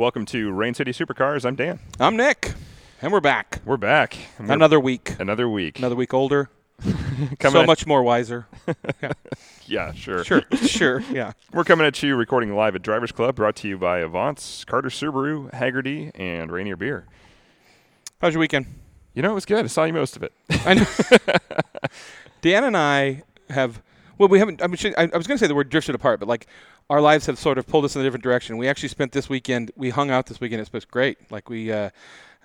Welcome to Rain City Supercars. I'm Dan. I'm Nick, and we're back. We're back. We're Another week. another week. Another week older. Coming so at- much more wiser. Yeah, sure. Sure, sure, yeah. We're coming at you recording live at Drivers Club, brought to you by Avance, Carter Subaru, Hagerty, and Rainier Beer. How's your weekend? You know, it was good. I saw you most of it. I know. Dan and I have. Well, we haven't. I, mean, I I was going to say the word drifted apart, but like our lives have sort of pulled us in a different direction. We actually spent this weekend. We hung out this weekend. It was great. Like we. Uh,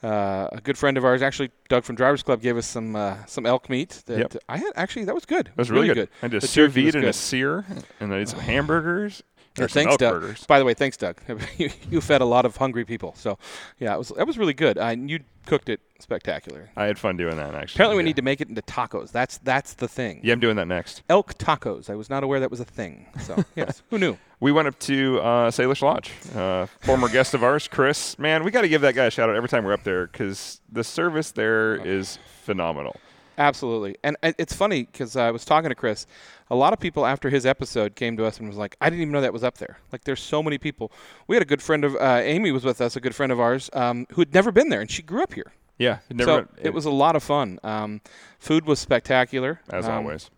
uh, a good friend of ours, actually Doug from Drivers Club, gave us some uh, some elk meat. That Yep. I had actually that was good. That was really, good. I did a sous vide and a sear, and I did some hamburgers. Yeah, thanks, Doug. burgers. By the way, thanks, Doug. you, you fed a lot of hungry people. So, yeah, it was that was really good. I, you cooked it spectacular. I had fun doing that, actually. Apparently, we yeah. need to make it into tacos. That's that's the thing. Yeah, I'm doing that next. Elk tacos. I was not aware that was a thing. So, yes, who knew? We went up to uh, Salish Lodge. Uh, former guest of ours, Chris. Man, we got to give that guy a shout out every time we're up there because the service there is phenomenal. Absolutely. And it's funny because I was talking to Chris. A lot of people after his episode came to us and was like, "I didn't even know that was up there." Like, there's so many people. We had a good friend of uh, Amy was with us, a good friend of ours um, who had never been there, and she grew up here. Yeah, it never, so it, was a lot of fun. Um, food was spectacular, as Um, always.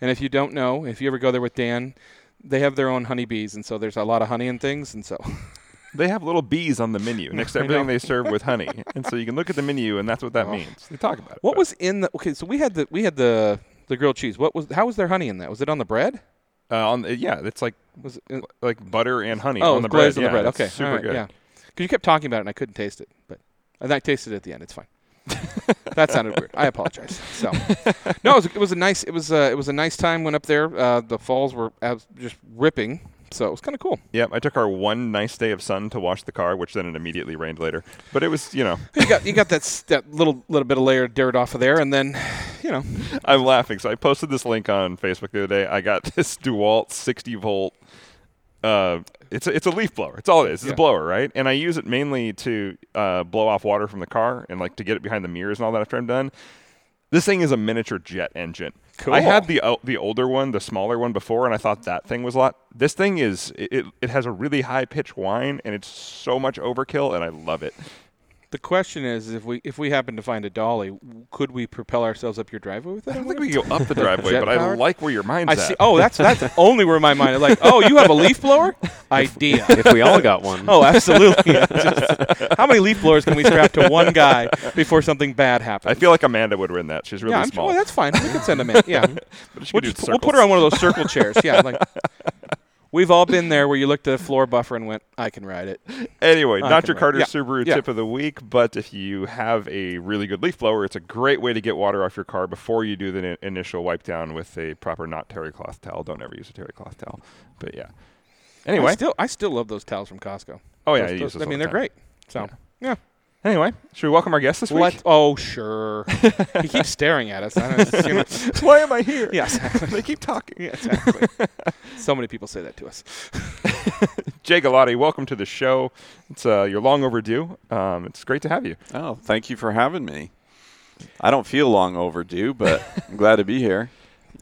And if you don't know, if you ever go there with Dan, they have their own honeybees, and so there's a lot of honey and things, and so They have little bees on the menu next to everything they serve with honey, and so you can look at the menu, and that's what that Oh. means. They talk about it. what but, was in the? Okay, so we had the we had the the grilled cheese. What was? How was there honey in that? Was it on the bread? uh, on? The, yeah, it's like Was it? like butter and honey oh, on the bread. on yeah, the bread. Okay, super right, good. Yeah, because you kept talking about it and I couldn't taste it, but and I tasted it at the end. It's fine. that sounded weird. I apologize. So, no, it was, it was a nice. It was uh, it was a nice time. Went up there. Uh, the falls were just ripping. So it was kind of cool. Yep, I took our one nice day of sun to wash the car, which then it immediately rained later. But it was, you know, You got you got that that little little bit of layer of dirt off of there, and then, you know, I'm laughing. So I posted this link on Facebook the other day. I got this DeWalt 60 volt. Uh, it's a, it's a leaf blower. It's all it is. It's Yeah. a blower, right? And I use it mainly to uh, blow off water from the car and like to get it behind the mirrors and all that after I'm done. This thing is a miniature jet engine. Cool. I had the o- the older one, the smaller one before, and I thought that thing was a lot. This thing is it, it, it has a really high pitch whine, and it's so much overkill, and I love it. The question is if we if we happen to find a dolly, could we propel ourselves up your driveway with it? I don't think we can go up the driveway, Jet but I powered? like where your mind's I at. see. Oh, that's that's only where my mind is like. Oh, you have a leaf blower? Idea. if we all got one. Oh, absolutely. Just- how many leaf blowers can we strap to one guy before something bad happens? I feel like Amanda would win that. She's really yeah, I'm small. sure that's fine. We can send them in. Yeah, But she we'll, do just, we'll put her on one of those circle chairs. Yeah, like we've all been there where you looked at a floor buffer and went, "I can ride it." Anyway, I not your ride. Carter Yeah. Subaru Yeah. tip of the week, but if you have a really good leaf blower, it's a great way to get water off your car before you do the in- initial wipe down with a proper not terry cloth towel. Don't ever use a terry cloth towel. But yeah. Anyway, I still I still love those towels from Costco. oh yeah, Those- I, those- I mean the they're great. So yeah. Anyway, should we welcome our guest this Let, week? oh sure. he keeps staring at us. I don't. Why am I here? Yeah, exactly. they keep talking. Yeah, exactly. so many people say that to us. Jay Galati, welcome to the show. It's uh, you're long overdue. Um, it's great to have you. Oh, thank you for having me. I don't feel long overdue, but I'm glad to be here.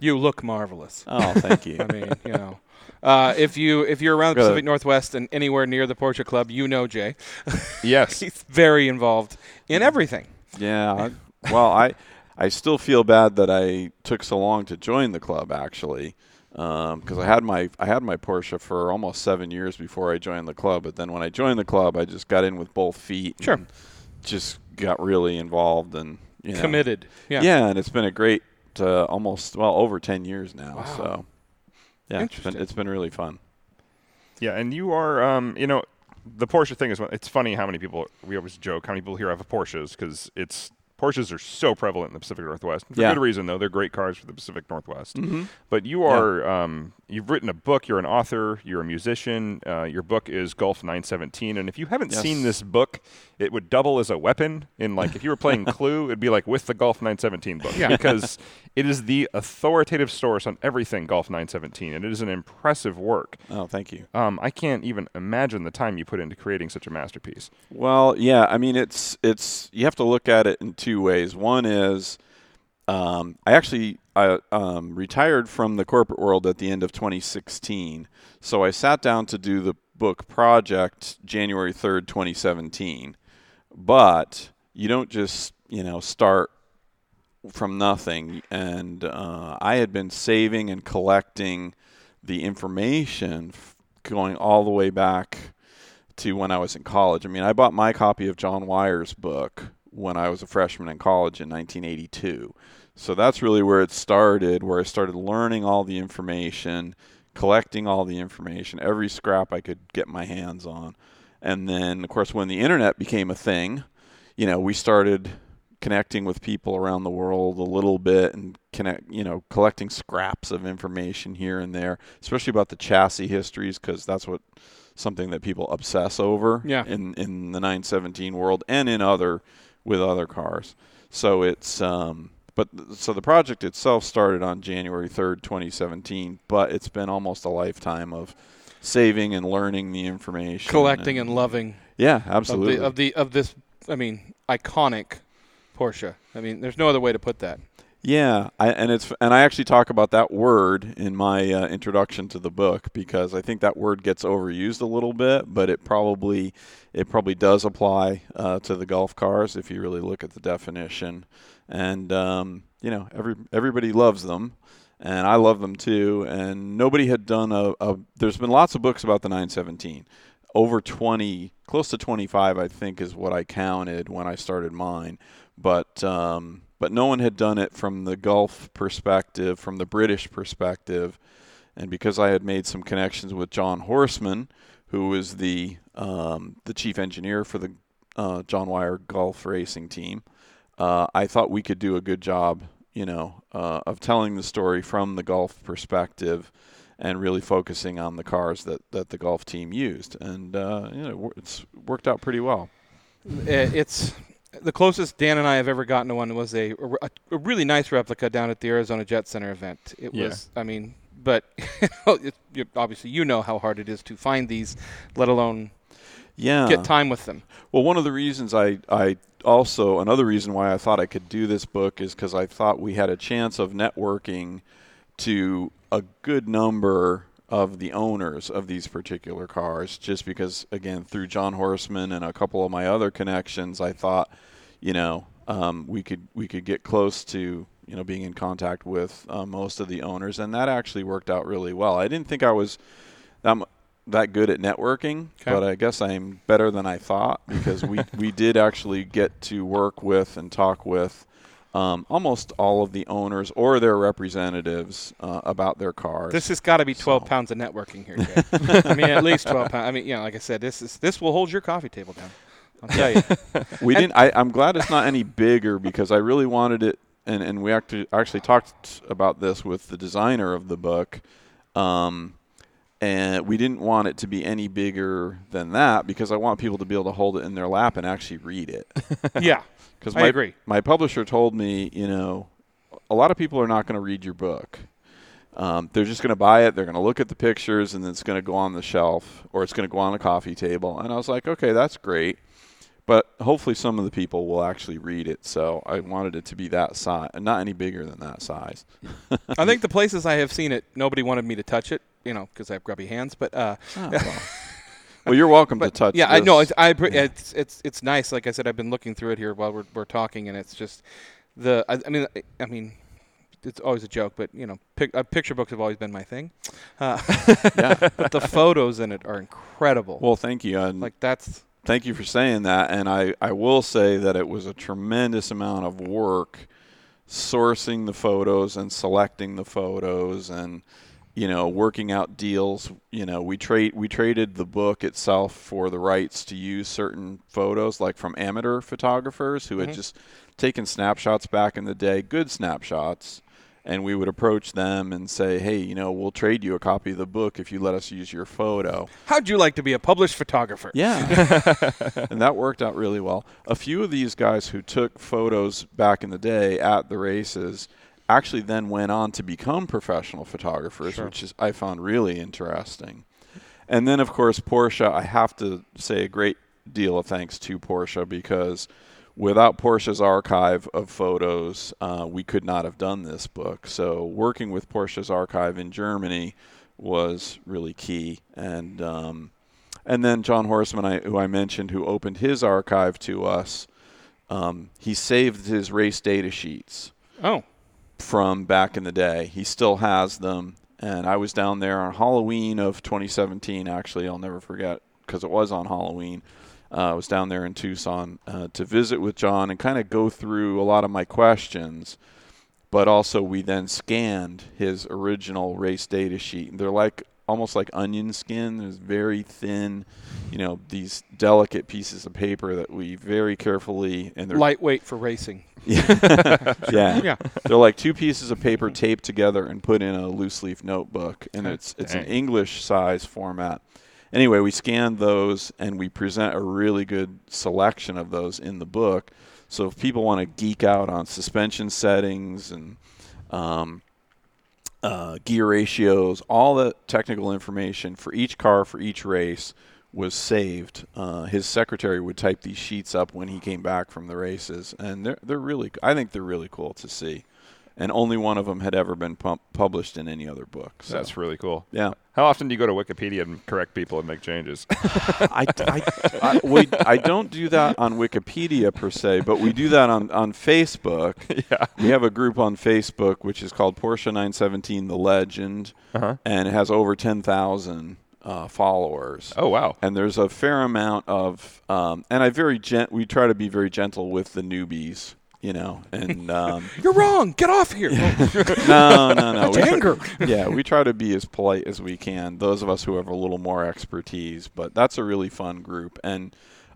You look marvelous. Oh, thank you. I mean, you know. Uh, if you if you're around the Good. Pacific Northwest and anywhere near the Porsche Club, you know Jay. Yes. He's very involved in everything. Yeah. I, well, I I still feel bad that I took so long to join the club actually, because I had my I had my Porsche for almost seven years before I joined the club. But then when I joined the club, I just got in with both feet. Sure. and Just got really involved and you know, Committed. Yeah. Yeah. and it's been a great uh, almost well over ten years now. Wow. So yeah, it's been it's been really fun. Yeah, and you are, um, you know, the Porsche thing is. It's funny how many people we always joke how many people here have Porsches because it's Porsches are so prevalent in the Pacific Northwest. For Yeah. good reason, though. They're great cars for the Pacific Northwest. But you are, um, you've written a book. You're an author. You're a musician. Uh, your book is Gulf 917. And if you haven't Yes. seen this book, it would double as a weapon. In like, if you were playing Clue, it'd be like with the Gulf 917 book Yeah. because it is the authoritative source on everything Gulf 917, and it is an impressive work. Oh, thank you. Um, I can't even imagine the time you put into creating such a masterpiece. Well, yeah, I mean it's it's you have to look at it in two ways. One is um, I actually I um, retired from the corporate world at the end of 2016, so I sat down to do the book project January 3rd, 2017. But you don't just, you know, start from nothing. And uh, I had been saving and collecting the information f- going all the way back to when I was in college. I mean, I bought my copy of John Wyer's book when I was a freshman in college in 1982. So that's really where it started, where I started learning all the information, collecting all the information, every scrap I could get my hands on. And then, of course, when the internet became a thing, you know, we started connecting with people around the world a little bit and connect, you know, collecting scraps of information here and there, especially about the chassis histories, because that's what something that people obsess over Yeah. in in the 917 world and in other with other cars. So it's um, but so the project itself started on January 3rd, 2017, but it's been almost a lifetime of saving and learning the information, Collecting and loving yeah, of absolutely. the of the of this. I mean, iconic Porsche. I mean, there's no other way to put that. Yeah, I, and it's and I actually talk about that word in my uh, introduction to the book because I think that word gets overused a little bit, but it probably it probably does apply uh, to the Gulf cars if you really look at the definition. And um, you know, every everybody loves them, and I love them too. And nobody had done a, a there's been lots of books about the 917 over 20 close to 25 i think is what i counted when i started mine but um, but no one had done it from the gulf perspective from the british perspective and because i had made some connections with john Horsman who was the um, the chief engineer for the uh, john Wyer Gulf racing team uh, i thought we could do a good job you know uh, of telling the story from the gulf perspective and really focusing on the cars that, that the Gulf team used. And, uh, you know, it's worked out pretty well. Uh, It's the closest Dan and I have ever gotten to one was a, a, a really nice replica down at the Arizona Jet Center event. It Yeah. was, I mean, but obviously you know how hard it is to find these, let alone Yeah. get time with them. Well, one of the reasons I, I also, another reason why I thought I could do this book is because I thought we had a chance of networking to a good number of the owners of these particular cars just because again through John Horsman and a couple of my other connections I thought you know um, we could we could get close to you know being in contact with uh, most of the owners and that actually worked out really well I didn't think I was that that good at networking Okay. but I guess I'm better than I thought because we we did actually get to work with and talk with um, almost all of the owners or their representatives uh, about their cars. This has got to be 12 So- pounds of networking here. Jay. I mean, at least 12 pounds. I mean, you know, like I said, this is this will hold your coffee table down. I'll tell you. we didn't. I, I'm glad it's not any bigger because I really wanted it, and, and we actually actually talked about this with the designer of the book, um, and we didn't want it to be any bigger than that because I want people to be able to hold it in their lap and actually read it. yeah, Because I my, agree. my publisher told me, you know, a lot of people are not going to read your book. Um, they're just going to buy it. They're going to look at the pictures, and then it's going to go on the shelf or it's going to go on a coffee table. And I was like, okay, that's great. But hopefully, some of the people will actually read it. So I wanted it to be that size, not any bigger than that size. I think the places I have seen it, nobody wanted me to touch it, you know, because I have grubby hands. But uh, Oh, well. Well, you're welcome but to touch. yeah, I know it's I, it's it's it's nice. Like I said, I've been looking through it here while we're we're talking, and it's just the. I, I mean, I, I mean, it's always a joke, but you know, pic, uh, picture books have always been my thing. Uh, yeah. but the photos in it are incredible. Well, thank you. And like that's thank you for saying that. And I, I will say that it was a tremendous amount of work sourcing the photos and selecting the photos and you know working out deals you know we trade we traded the book itself for the rights to use certain photos like from amateur photographers who had Mhm. just taken snapshots back in the day good snapshots and we would approach them and say hey you know we'll trade you a copy of the book if you let us use your photo how'd you like to be a published photographer? yeah. and that worked out really well. A few of these guys who took photos back in the day at the races actually then went on to become professional photographers, Sure. which is I found really interesting. And then of course Porsche, I have to say a great deal of thanks to Porsche because without Porsche's archive of photos, uh, we could not have done this book. So working with Porsche's archive in Germany was really key, and um, And then John Horsman, I, who I mentioned, who opened his archive to us, um, he saved his race data sheets Oh, from back in the day. He still has them. And I was down there on Halloween of 2017. Actually, I'll never forget because it was on Halloween. Uh, I was down there in Tucson uh, to visit with John and kind of go through a lot of my questions. But also, we then scanned his original race data sheet. They're like almost like onion skin. There's very thin, you know, these delicate pieces of paper that we very carefully and they're lightweight for racing. yeah. Yeah. They're like two pieces of paper taped together and put in a loose leaf notebook, and it's it's an English size format. Anyway, we scanned those and we present a really good selection of those in the book. So if people want to geek out on suspension settings and um, uh, gear ratios, all the technical information for each car for each race was saved. Uh, his secretary would type these sheets up when he came back from the races, and they're they're really I think they're really cool to see. And only one of them had ever been pump- published in any other book. So That's really cool. yeah. How often do you go to Wikipedia and correct people and make changes? I, I, I, we, I don't do that on Wikipedia per se, but we do that on, on Facebook. yeah. We have a group on Facebook which is called Porsche 917 The Legend, Uh-huh. and it has over 10,000 uh, followers. Oh wow. And there's a fair amount of, um, and I very gent. We try to be very gentle with the newbies, you know. And um, You're wrong. Get off here. no, no, no. we try- yeah, we try to be as polite as we can. Those of us who have a little more expertise, but that's a really fun group, and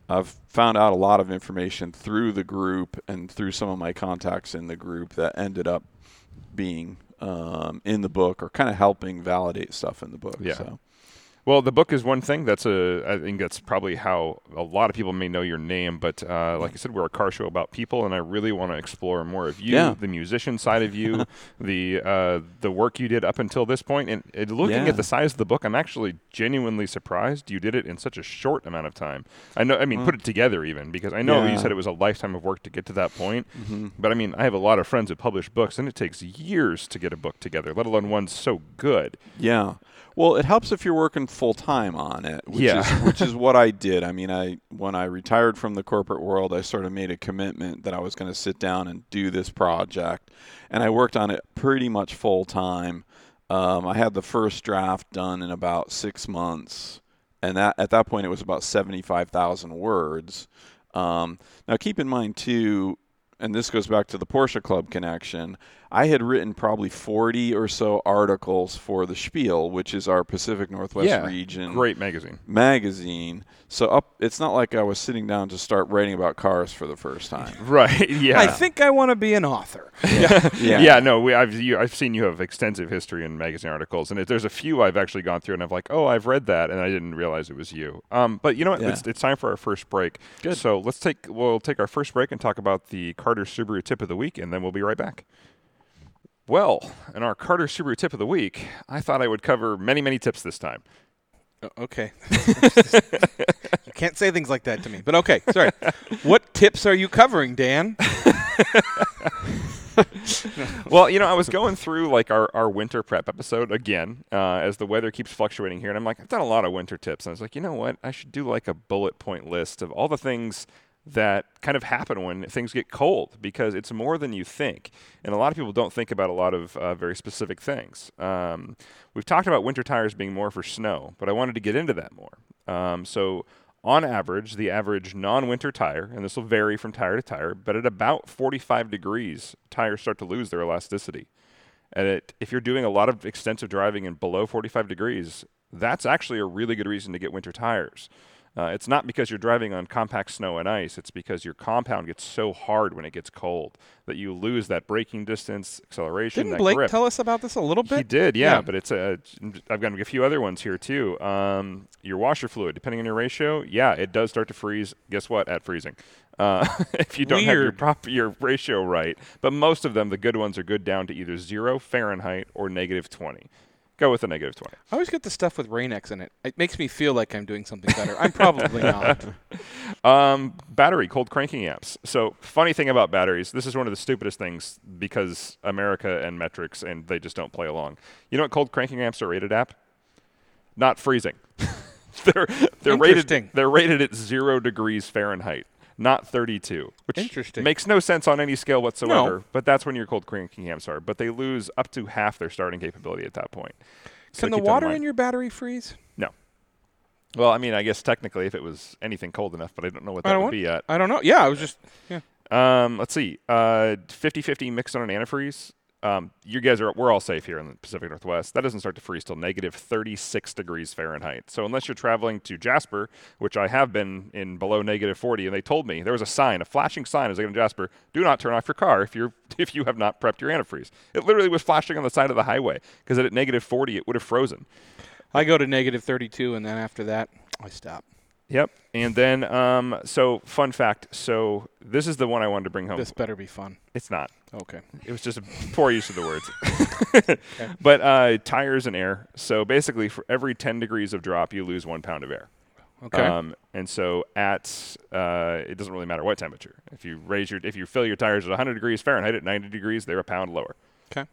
I've found out a lot of information through the group and through some of my contacts in the group that ended up being um, in the book or kind of helping validate stuff in the book. Yeah. So. Well, the book is one thing. That's a. I think that's probably how a lot of people may know your name. But uh, like I said, we're a car show about people, and I really want to explore more of you, Yeah. the musician side of you, the uh, the work you did up until this point. And, and looking Yeah. at the size of the book, I'm actually genuinely surprised you did it in such a short amount of time. I know. I mean, put it together even because I know you said it was a lifetime of work to get to that point. Mm-hmm. But I mean, I have a lot of friends who publish books, and it takes years to get a book together, let alone one so good. Yeah. Well, it helps if you're working full time on it, which Yeah. is which is what I did. I mean, I when I retired from the corporate world, I sort of made a commitment that I was going to sit down and do this project, and I worked on it pretty much full time. Um, I had the first draft done in about six months, and that at that point it was about seventy five thousand words. Um, now, keep in mind too, and this goes back to the Porsche Club connection. I had written probably 40 or so articles for the Spiel, which is our Pacific Northwest yeah, region great magazine. magazine. So up, it's not like I was sitting down to start writing about cars for the first time. Right. Yeah. I think I want to be an author. Yeah, Yeah. no, we, I've you, I've seen you have extensive history in magazine articles, and if there's a few I've actually gone through, and I'm like, oh, I've read that, and I didn't realize it was you. Um, but you know what? Yeah. It's, it's time for our first break. Good. So let's take we'll take our first break and talk about the Carter Subaru tip of the week, and then we'll be right back. Well, in our Carter Subaru tip of the week, I thought I would cover many, many tips this time. Okay. you can't say things like that to me. But okay, sorry. what tips are you covering, Dan? well, you know, I was going through like our, our winter prep episode again uh, as the weather keeps fluctuating here, and I'm like, I've done a lot of winter tips, and I was like, you know what, I should do like a bullet point list of all the things that kind of happen when things get cold because it's more than you think, and a lot of people don't think about a lot of uh, very specific things. Um, we've talked about winter tires being more for snow, but I wanted to get into that more. Um, so on average, the average non-winter tire, and this will vary from tire to tire, but at about 45 degrees, tires start to lose their elasticity. And it, if you're doing a lot of extensive driving in below 45 degrees, that's actually a really good reason to get winter tires. Uh, it's not because you're driving on compact snow and ice. It's because your compound gets so hard when it gets cold that you lose that braking distance, acceleration, Didn't Blake grip. tell us about this a little bit? He did, yeah, Yeah. But it's a. I've got a few other ones here too. Um, your washer fluid, depending on your ratio, yeah, it does start to freeze. Guess what? At freezing, uh, if you don't have your Weird. prop, your ratio right. But most of them, the good ones, are good down to either zero Fahrenheit or negative twenty. Go with the negative twenty. I always get the stuff with Rain-X in it. It makes me feel like I'm doing something better. I'm probably not. Um, battery cold cranking amps. So funny thing about batteries, this is one of the stupidest things because America and metrics and they just don't play along. You know what cold cranking amps are rated at? Not freezing. they're they're rated Interesting. they're rated at zero degrees Fahrenheit, not 32, which Interesting. makes no sense on any scale whatsoever. But that's when your cold cranking amps are. But they lose up to half their starting capability at that point. So Can the water in your battery freeze? no. Well, I mean, I guess technically if it was anything cold enough, but I don't know what that would want- be yet. I don't know. Yeah, I was just yeah. Um, let's see. Uh, 50-50 mixed on an antifreeze. Um, you guys are we're all safe here in the Pacific Northwest. That doesn't start to freeze till negative 36 degrees Fahrenheit. So unless you're traveling to Jasper, which I have been in below negative 40, and they told me there was a sign, a flashing sign as I got to Jasper, do not turn off your car if you're if you have not prepped your antifreeze. It literally was flashing on the side of the highway because at negative 40 it would have frozen. I go to negative 32, and then after that, I stop. Yep. And then um, so fun fact. So this is the one I wanted to bring home. This better be fun. It's not. Okay. It was just a poor use of the words. But uh, tires and air. So basically, for every 10 degrees of drop, you lose one pound of air. Okay. Um, and so at uh, it doesn't really matter what temperature. If you raise your if you fill your tires at 100 degrees Fahrenheit at 90 degrees, they're a pound lower. okay.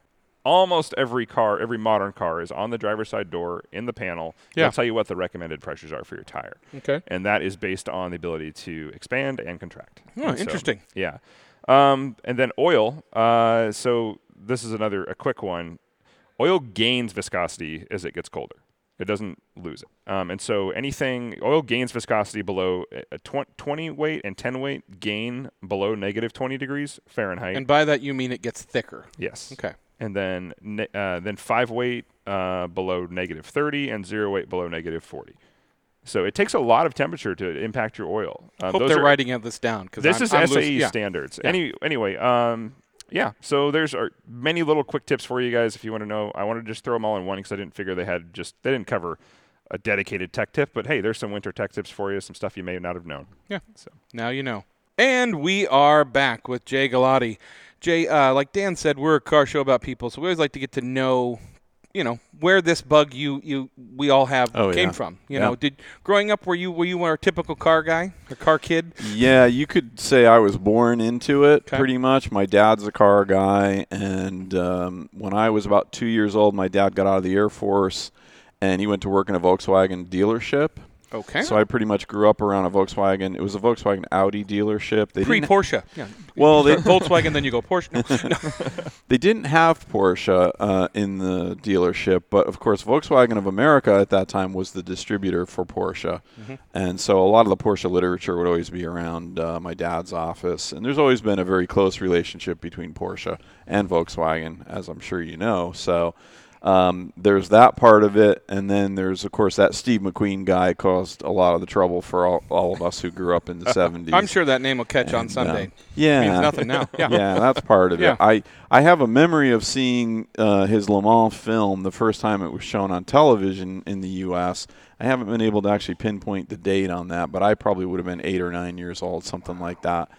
Almost every car, every modern car, is on the driver's side door in the panel. Yeah. It'll tell you what the recommended pressures are for your tire, Okay. and that is based on the ability to expand and contract. Oh, And so- interesting. yeah. Um, and then oil. Uh, so this is another a quick one. Oil gains viscosity as it gets colder. It doesn't lose it. Um, and so anything oil gains viscosity below a tw- 20 weight and 10 weight gain below negative 20 degrees Fahrenheit. And by that you mean it gets thicker. yes. Okay. And then ne- uh, then five weight uh, below negative 30 and zero weight below negative 40. So it takes a lot of temperature to impact your oil. Um, Hope they're are- writing this down because this I'm, is I'm SAE losing- yeah. standards. Yeah. Any anyway, um, yeah. So there's many little quick tips for you guys if you want to know. I wanted to just throw them all in one because I didn't figure they had just they didn't cover a dedicated tech tip. But hey, there's some winter tech tips for you. Some stuff you may not have known. Yeah. So Now you know. And we are back with Jay Galati. Jay, uh, like Dan said, we're a car show about people, so we always like to get to know, you know, where this bug you you we all have Oh, came yeah. from. You Yeah. know, did growing up were you were you a typical car guy, a car kid? Yeah, you could say I was born into it Okay. pretty much. My dad's a car guy, and um, when I was about two years old, my dad got out of the Air Force and he went to work in a Volkswagen dealership. Okay. So I pretty much grew up around a Volkswagen. It was a Volkswagen Audi dealership. They Pre didn't, Porsche. Yeah. Well, You they- Volkswagen, then you go Porsche. No, no. they didn't have Porsche uh, in the dealership, but of course, Volkswagen of America at that time was the distributor for Porsche, Mm-hmm. and so a lot of the Porsche literature would always be around uh, my dad's office. And there's always been a very close relationship between Porsche and Volkswagen, as I'm sure you know. So. Um, there's that part of it, and then there's of course that Steve McQueen guy caused a lot of the trouble for all, all of us who grew up in the 70s. I'm sure that name will catch on Sunday. uh, yeah, Means nothing now. Yeah. yeah, that's part of Yeah. it. I I have a memory of seeing uh, his Le Mans film the first time it was shown on television in the U.S. I haven't been able to actually pinpoint the date on that, but I probably would have been eight or nine years old, something like that.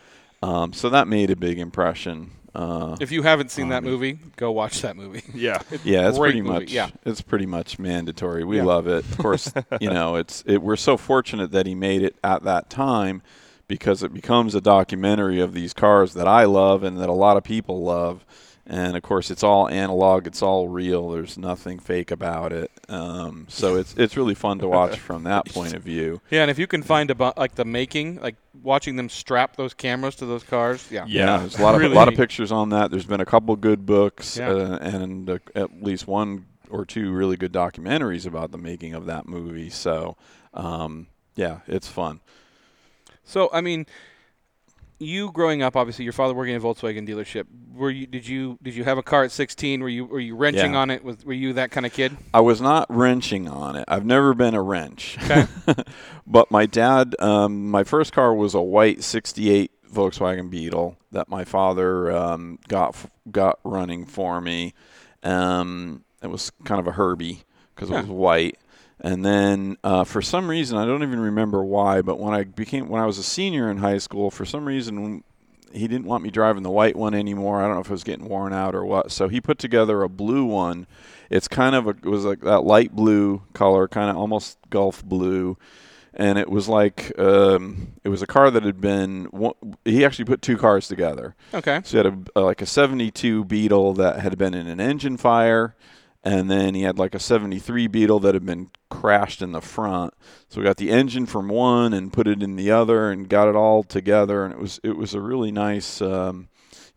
Um, so that made a big impression. Uh, If you haven't seen on that movie, go watch that movie. yeah. yeah, it's pretty movie, much yeah. it's pretty much mandatory. We Yeah. love it. Of course, you know, it's it, we're so fortunate that he made it at that time because it becomes a documentary of these cars that I love and that a lot of people love. And of course, it's all analog. It's all real. There's nothing fake about it. Um, so it's it's really fun to watch from that point of view. Yeah, and if you can find about like the making, like watching them strap those cameras to those cars, yeah. Yeah. there's a lot of Really a lot of pictures on that. There's been a couple good books Yeah. uh, and uh, at least one or two really good documentaries about the making of that movie. So, um, yeah, it's fun. So I mean, you growing up, obviously, your father working at a Volkswagen dealership. Were you? Did you? Did you have a car at 16? Were you? Were you wrenching Yeah. on it? Was, were you that kind of kid? I was not wrenching on it. I've never been a wrench. Okay. but my dad, um, my first car was a white '68 Volkswagen Beetle that my father um, got got running for me. Um, it was kind of a Herbie because it was white. And then uh, for some reason, I don't even remember why, but when I became when I was a senior in high school, for some reason he didn't want me driving the white one anymore. I don't know if it was getting worn out or what. So he put together a blue one. It's kind of a it was like that light blue color, kind of almost Gulf blue, and it was like um, it was a car that had been. one- He actually put two cars together. Okay. So he had a, like a '72 Beetle that had been in an engine fire, and then he had like a 73 Beetle that had been crashed in the front. So we got the engine from one and put it in the other and got it all together, and it was it was a really nice, um,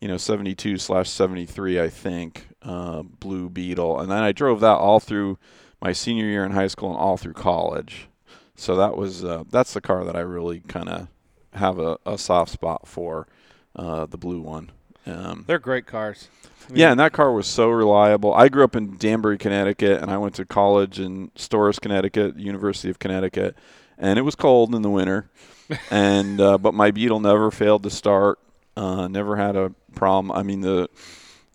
you know, 72 slash 73, I think, uh, blue Beetle. And then I drove that all through my senior year in high school and all through college. So that was uh, that's the car that I really kind of have a, a soft spot for, uh, the blue one. Um, They're great cars. I mean, yeah, and that car was so reliable. I grew up in Danbury, Connecticut, and I went to college in Storrs, Connecticut, University of Connecticut, and it was cold in the winter. and uh, but my Beetle never failed to start. Uh, never had a problem. I mean the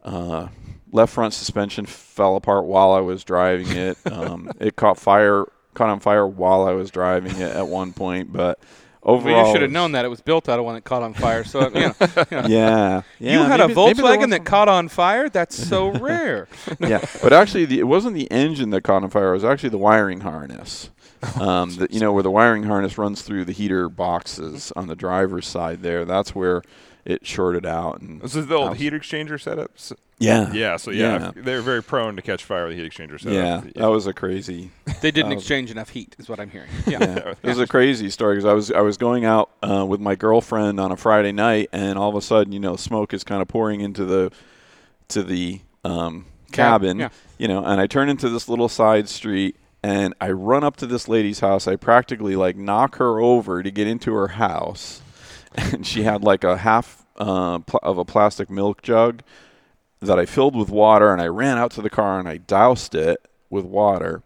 uh, left front suspension fell apart while I was driving it. Um, it caught fire, caught on fire while I was driving it at one point, but. Overall, Well, you should have known that it was built out of one that caught on fire. So you, know, you, know. Yeah, yeah. you had a maybe- maybe there Volkswagen that caught on fire. That's so rare. yeah, but actually, the, it wasn't the engine that caught on fire. It was actually the wiring harness. Um, the, you know, where the wiring harness runs through the heater boxes on the driver's side. There, that's where it shorted out. And This is the old was- heat exchanger setups. yeah, Yeah, so yeah, Yeah. they're very prone to catch fire with the heat exchanger setup. yeah, that was a crazy. They didn't Um, exchange enough heat, is what I'm hearing. Yeah. Yeah, it was a crazy story because I was I was going out uh, with my girlfriend on a Friday night, and all of a sudden, you know, smoke is kind of pouring into the to the um, Cab, cabin, yeah. you know, and I turn into this little side street, and I run up to this lady's house. I practically like knock her over to get into her house, and she had like a half uh, pl- of a plastic milk jug that I filled with water, and I ran out to the car and I doused it with water.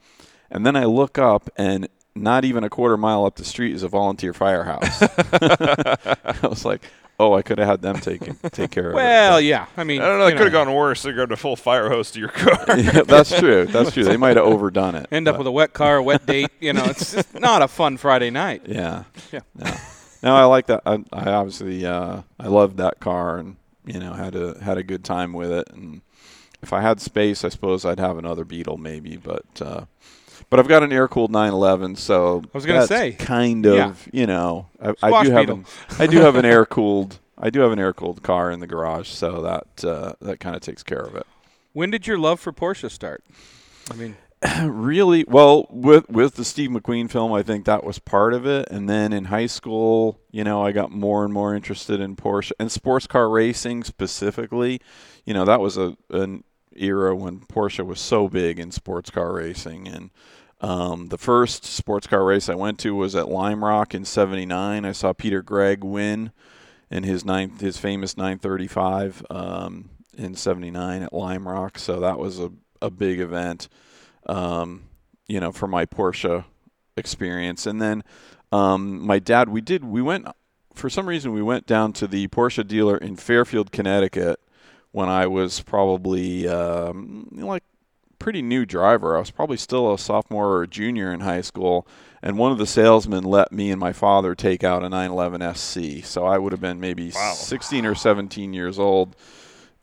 And then I look up, and not even a quarter mile up the street is a volunteer firehouse. I was like, "Oh, I could have had them take take care of Well, it." Well, yeah. I mean, I don't know. It could have gone worse. They grabbed a full fire hose to your car. Yeah, that's true. That's true. They might have overdone it. End up with a wet car, a wet date. You know, it's just not a fun Friday night. yeah, Yeah. No, no I like that. I, I obviously uh, I loved that car, and you know had a had a good time with it. And if I had space, I suppose I'd have another Beetle maybe, but. Uh, but I've got an air-cooled 911, so I was gonna say. kind of, Yeah. you know, I, I do have Beetle. an, I do have an air-cooled, I do have an air-cooled car in the garage, so that uh, that kind of takes care of it. When did your love for Porsche start? I mean, really well with with the Steve McQueen film I think that was part of it and then in high school you know I got more and more interested in Porsche and sports car racing specifically you know that was a an era when Porsche was so big in sports car racing and um, the first sports car race I went to was at Lime Rock in '79. I saw Peter Gregg win in his nine, his famous 935 um, in '79 at Lime Rock. So that was a, a big event, um, you know, for my Porsche experience. And then um, my dad, we did, we went for some reason we went down to the Porsche dealer in Fairfield, Connecticut, when I was probably um, like pretty new driver. I was probably still a sophomore or a junior in high school, and one of the salesmen let me and my father take out a 911 SC. So I would have been maybe Wow. 16 or 17 years old,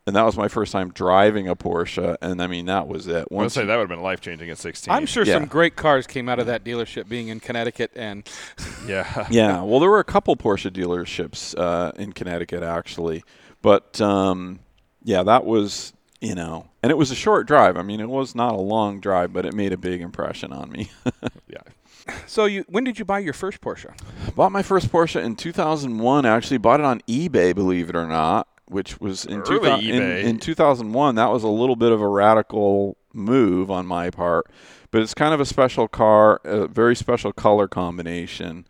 and that was my first time driving a Porsche. And I mean, that was it. I would say that would have been life changing at 16. I'm sure Yeah. some great cars came out of that dealership being in Connecticut and Yeah. yeah, well, there were a couple Porsche dealerships uh, in Connecticut actually, but um, yeah, that was you know, and it was a short drive. I mean, it was not a long drive, but it made a big impression on me. yeah. so you when did you buy your first Porsche? bought my first Porsche in 2001. I Actually, bought it on eBay, believe it or not, which was in, 2000 in, in 2001. That was a little bit of a radical move on my part, but it's kind of a special car, a very special color combination.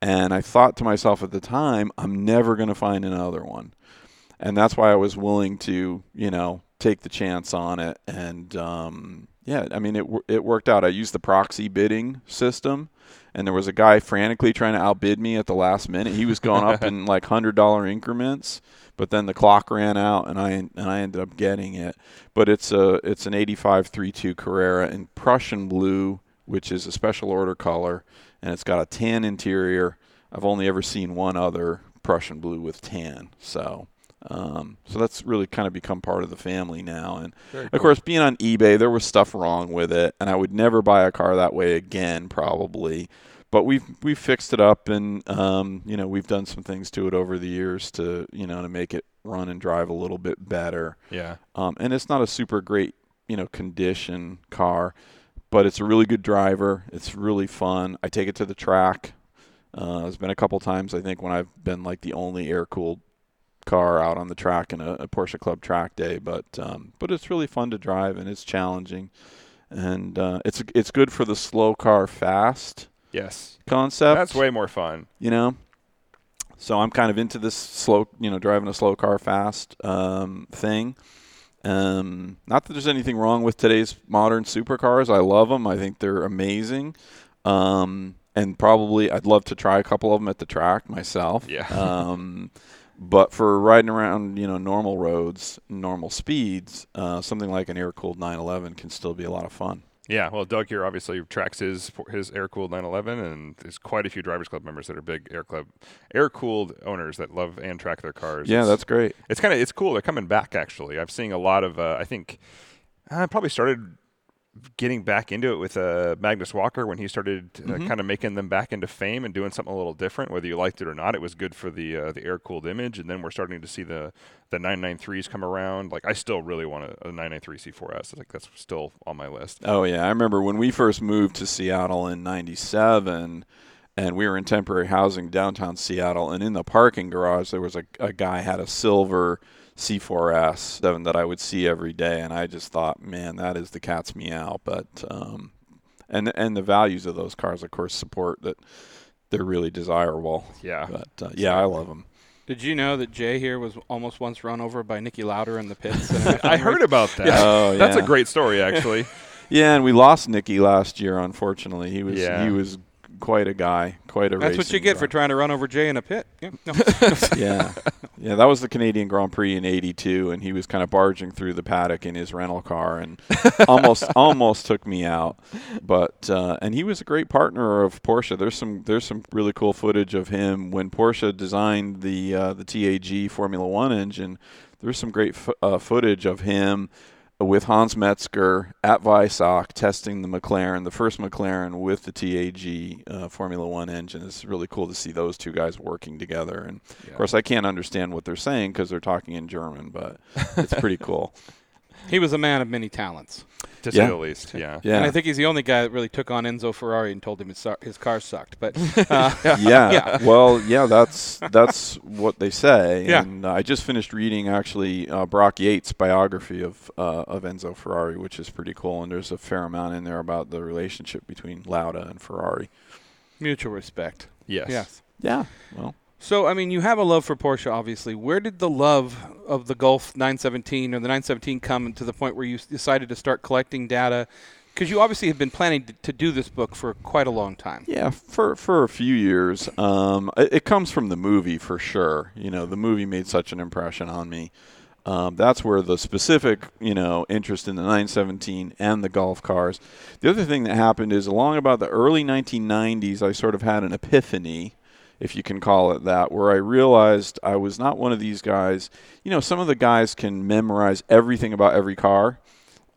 And I thought to myself at the time, I'm never going to find another one. And that's why I was willing to, you know, take the chance on it. And um, yeah, I mean, it it worked out. I used the proxy bidding system, and there was a guy frantically trying to outbid me at the last minute. He was going up in like hundred dollar increments, but then the clock ran out, and I and I ended up getting it. But it's a it's an 85 32 Carrera in Prussian blue, which is a special order color, and it's got a tan interior. I've only ever seen one other Prussian blue with tan, so. Um, so that's really kind of become part of the family now. And of course, being on eBay, there was stuff wrong with it, and I would never buy a car that way again, probably. But we've we've fixed it up, and um, you know we've done some things to it over the years to you know to make it run and drive a little bit better. Yeah. Um, and it's not a super great you know condition car, but it's a really good driver. It's really fun. I take it to the track. Uh, there's been a couple times I think when I've been like the only air cooled car out on the track in a, a Porsche Club track day, but um, but it's really fun to drive and it's challenging, and uh, it's it's good for the slow car fast Yes. concept. That's way more fun. you know. So I'm kind of into this slow, you know, driving a slow car fast um, thing. Um, not that there's anything wrong with today's modern supercars. I love them. I think they're amazing. Um, and probably I'd love to try a couple of them at the track myself. Yeah. Um, but for riding around, you know, normal roads, normal speeds, uh, something like an air-cooled 911 can still be a lot of fun. Yeah, well, Doug here obviously tracks his his air cooled 911, and there's quite a few drivers club members that are big air club air cooled owners that love and track their cars. Yeah, It's- that's great. it's kind of it's cool. They're coming back actually. I've seen a lot of. Uh, I think I probably started getting back into it with uh, Magnus Walker when he started uh, Mhm. kind of making them back into fame and doing something a little different. Whether you liked it or not, it was good for the uh, the air cooled image. And then we're starting to see the the 993s come around. Like I still really want a, a 993 C4S. Like that's still on my list. Oh yeah, I remember when we first moved to Seattle in '97, and we were in temporary housing downtown Seattle, and in the parking garage there was a, a guy had a silver C4S seven that I would see every day, and I just thought, man, that is the cat's meow. But um, and and the values of those cars, of course, support that they're really desirable. Yeah. But uh, yeah, I love them. Did you know that Jay here was almost once run over by Niki Lauda in the pits? I heard about that. Oh, yeah. That's a great story, actually. Yeah, and we lost Niki last year. Unfortunately, he was Yeah. he was quite a guy, quite a. That's what you get guy. for trying to run over Jay in a pit. Yeah, no. yeah, yeah. That was the Canadian Grand Prix in '82, and he was kind of barging through the paddock in his rental car, and almost almost took me out. But uh, and he was a great partner of Porsche. There's some there's some really cool footage of him when Porsche designed the uh, the TAG Formula One engine. There's some great fo- uh, footage of him with Hans Mezger at Weissach testing the McLaren, the first McLaren with the TAG uh, Formula One engine. It's really cool to see those two guys working together. And Yeah. of course, I can't understand what they're saying because they're talking in German, but it's pretty cool. He was a man of many talents. to Yeah. say the least. Yeah. Yeah, And I think he's the only guy that really took on Enzo Ferrari and told him his, su- his car sucked. But uh, yeah. Yeah. Well, yeah, that's that's what they say. Yeah. And uh, I just finished reading actually uh, Brock Yates' biography of uh, of Enzo Ferrari, which is pretty cool. And there's a fair amount in there about the relationship between Lauda and Ferrari. mutual respect. Yes. Yes. Yeah. Well, So, I mean, you have a love for Porsche, obviously. Where did the love of the Gulf 917 or the 917 come to the point where you decided to start collecting data? Because you obviously have been planning to, to do this book for quite a long time. Yeah, for for a few years. Um, it, it comes from the movie for sure. You know, the movie made such an impression on me. Um, that's where the specific, you know, interest in the 917 and the Gulf cars. The other thing that happened is along about the early 1990s, I sort of had an epiphany, if you can call it that, where I realized I was not one of these guys. You know, some of the guys can memorize everything about every car,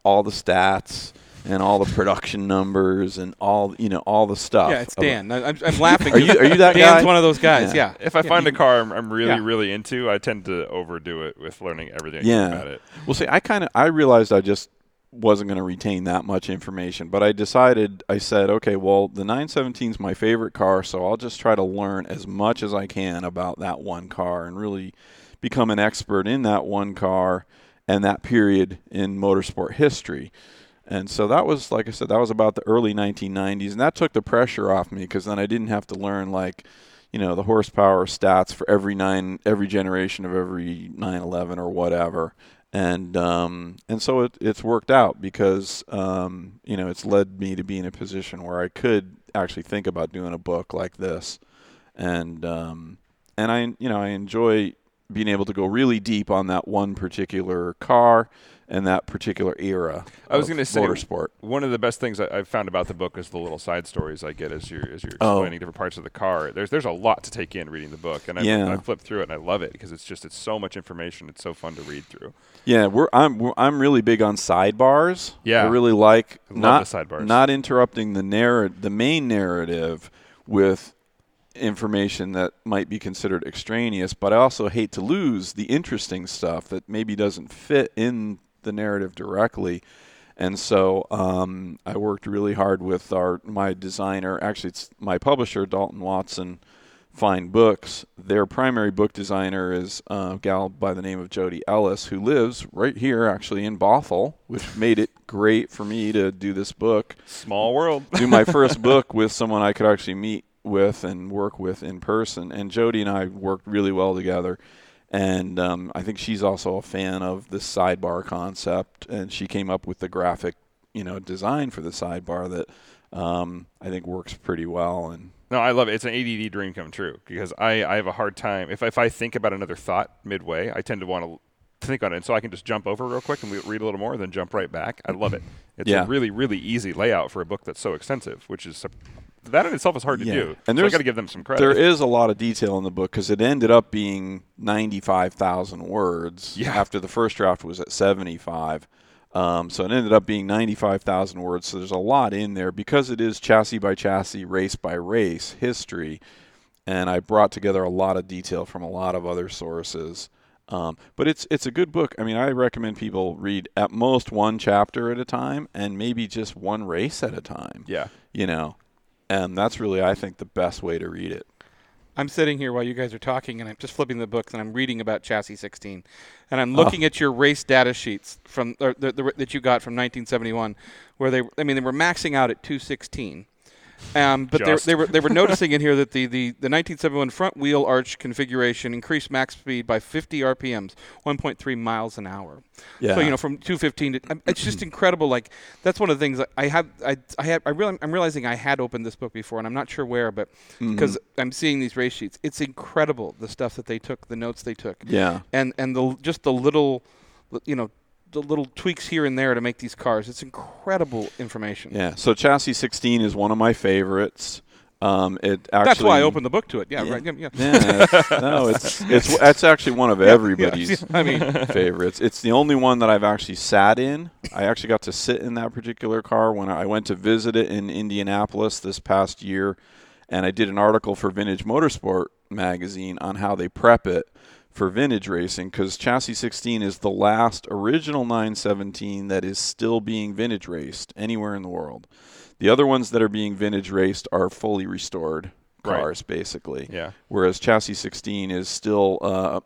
all the stats and all the production numbers and all you know all the stuff. Yeah, it's Dan. I- I'm, I'm laughing. Are you are you that Dan's guy? one of those guys. Yeah. Yeah. If I Yeah, find a car I'm, I'm really, Yeah. really into, I tend to overdo it with learning everything Yeah. about it. Well, see, I kind of I realized I just wasn't going to retain that much information, but I decided I said, okay, well, the 917 is my favorite car, so I'll just try to learn as much as I can about that one car and really become an expert in that one car and that period in motorsport history. And so that was, like I said, that was about the early 1990s, and that took the pressure off me because then I didn't have to learn like, you know, the horsepower stats for every nine, every generation of every 911 or whatever. And um, and so it, it's worked out because um, you know it's led me to be in a position where I could actually think about doing a book like this, and um, and I you know I enjoy being able to go really deep on that one particular car and that particular era. I was gonna say- motorsport. One of the best things I, I've found about the book is the little side stories I get as you're as you're Oh. explaining different parts of the car. There's there's a lot to take in reading the book, and I, Yeah. I flip through it and I love it because it's just it's so much information. It's so fun to read through. Yeah, we're I'm we're, I'm really big on sidebars. Yeah. I really like I love not the sidebars. not interrupting the narr- the main narrative with information that might be considered extraneous, but I also hate to lose the interesting stuff that maybe doesn't fit in the narrative directly. And so um, I worked really hard with our my designer. Actually, it's my publisher, Dalton Watson, Fine Books. Their primary book designer is a gal by the name of Jody Ellis, who lives right here, actually in Bothell, which made it great for me to do this book. Small world. do my first book with someone I could actually meet with and work with in person. And Jody and I worked really well together. And um, I think she's also a fan of the sidebar concept, and she came up with the graphic, you know, design for the sidebar that um, I think works pretty well. And No, I love it. It's an ADD dream come true because I, I have a hard time if if I think about another thought midway, I tend to want to think on it, And so I can just jump over real quick and we read a little more, then jump right back. I love it. It's Yeah. a really really easy layout for a book that's so extensive, which is that in itself is hard to Yeah. do. And so I got to give them some credit. There is a lot of detail in the book because it ended up being 95,000 words Yeah. after the first draft was at 75. Um, so it ended up being 95,000 words. So there's a lot in there because it is chassis by chassis, race by race history. And I brought together a lot of detail from a lot of other sources. Um, but it's it's a good book. I mean, I recommend people read at most one chapter at a time, and maybe just one race at a time. yeah. You know, and that's really I think the best way to read it. I'm sitting here while you guys are talking, and I'm just flipping the books, and I'm reading about Chassis 16, and I'm oh. looking at your race data sheets from or the, the, that you got from 1971, where they, I mean, they were maxing out at 216. Um, but they, Just. they were they were noticing in here that the, the, the 1971 front wheel arch configuration increased max speed by 50 RPMs, 1.3 miles an hour. Yeah. So you know from 215 to it's just incredible. Like that's one of the things that I have. I I had I real, I'm realizing I had opened this book before, and I'm not sure where, but Mm-hmm. because I'm seeing these race sheets, it's incredible the stuff that they took, the notes they took, Yeah. and and the just the little, you know, the little tweaks here and there to make these cars. It's incredible information. Yeah. So chassis 16 is one of my favorites. Um, it actually. That's why I opened the book to it. Yeah, Yeah. right. Yeah, yeah. Yeah, it's- no, it's it's that's actually one of everybody's I mean, favorites. It's the only one that I've actually sat in. I actually got to sit in that particular car when I went to visit it in Indianapolis this past year, and I did an article for Vintage Motorsport magazine on how they prep it for vintage racing because chassis 16 is the last original 917 that is still being vintage raced anywhere in the world. The other ones that are being vintage raced are fully restored Right. cars, basically Yeah. whereas chassis 16 is still uh,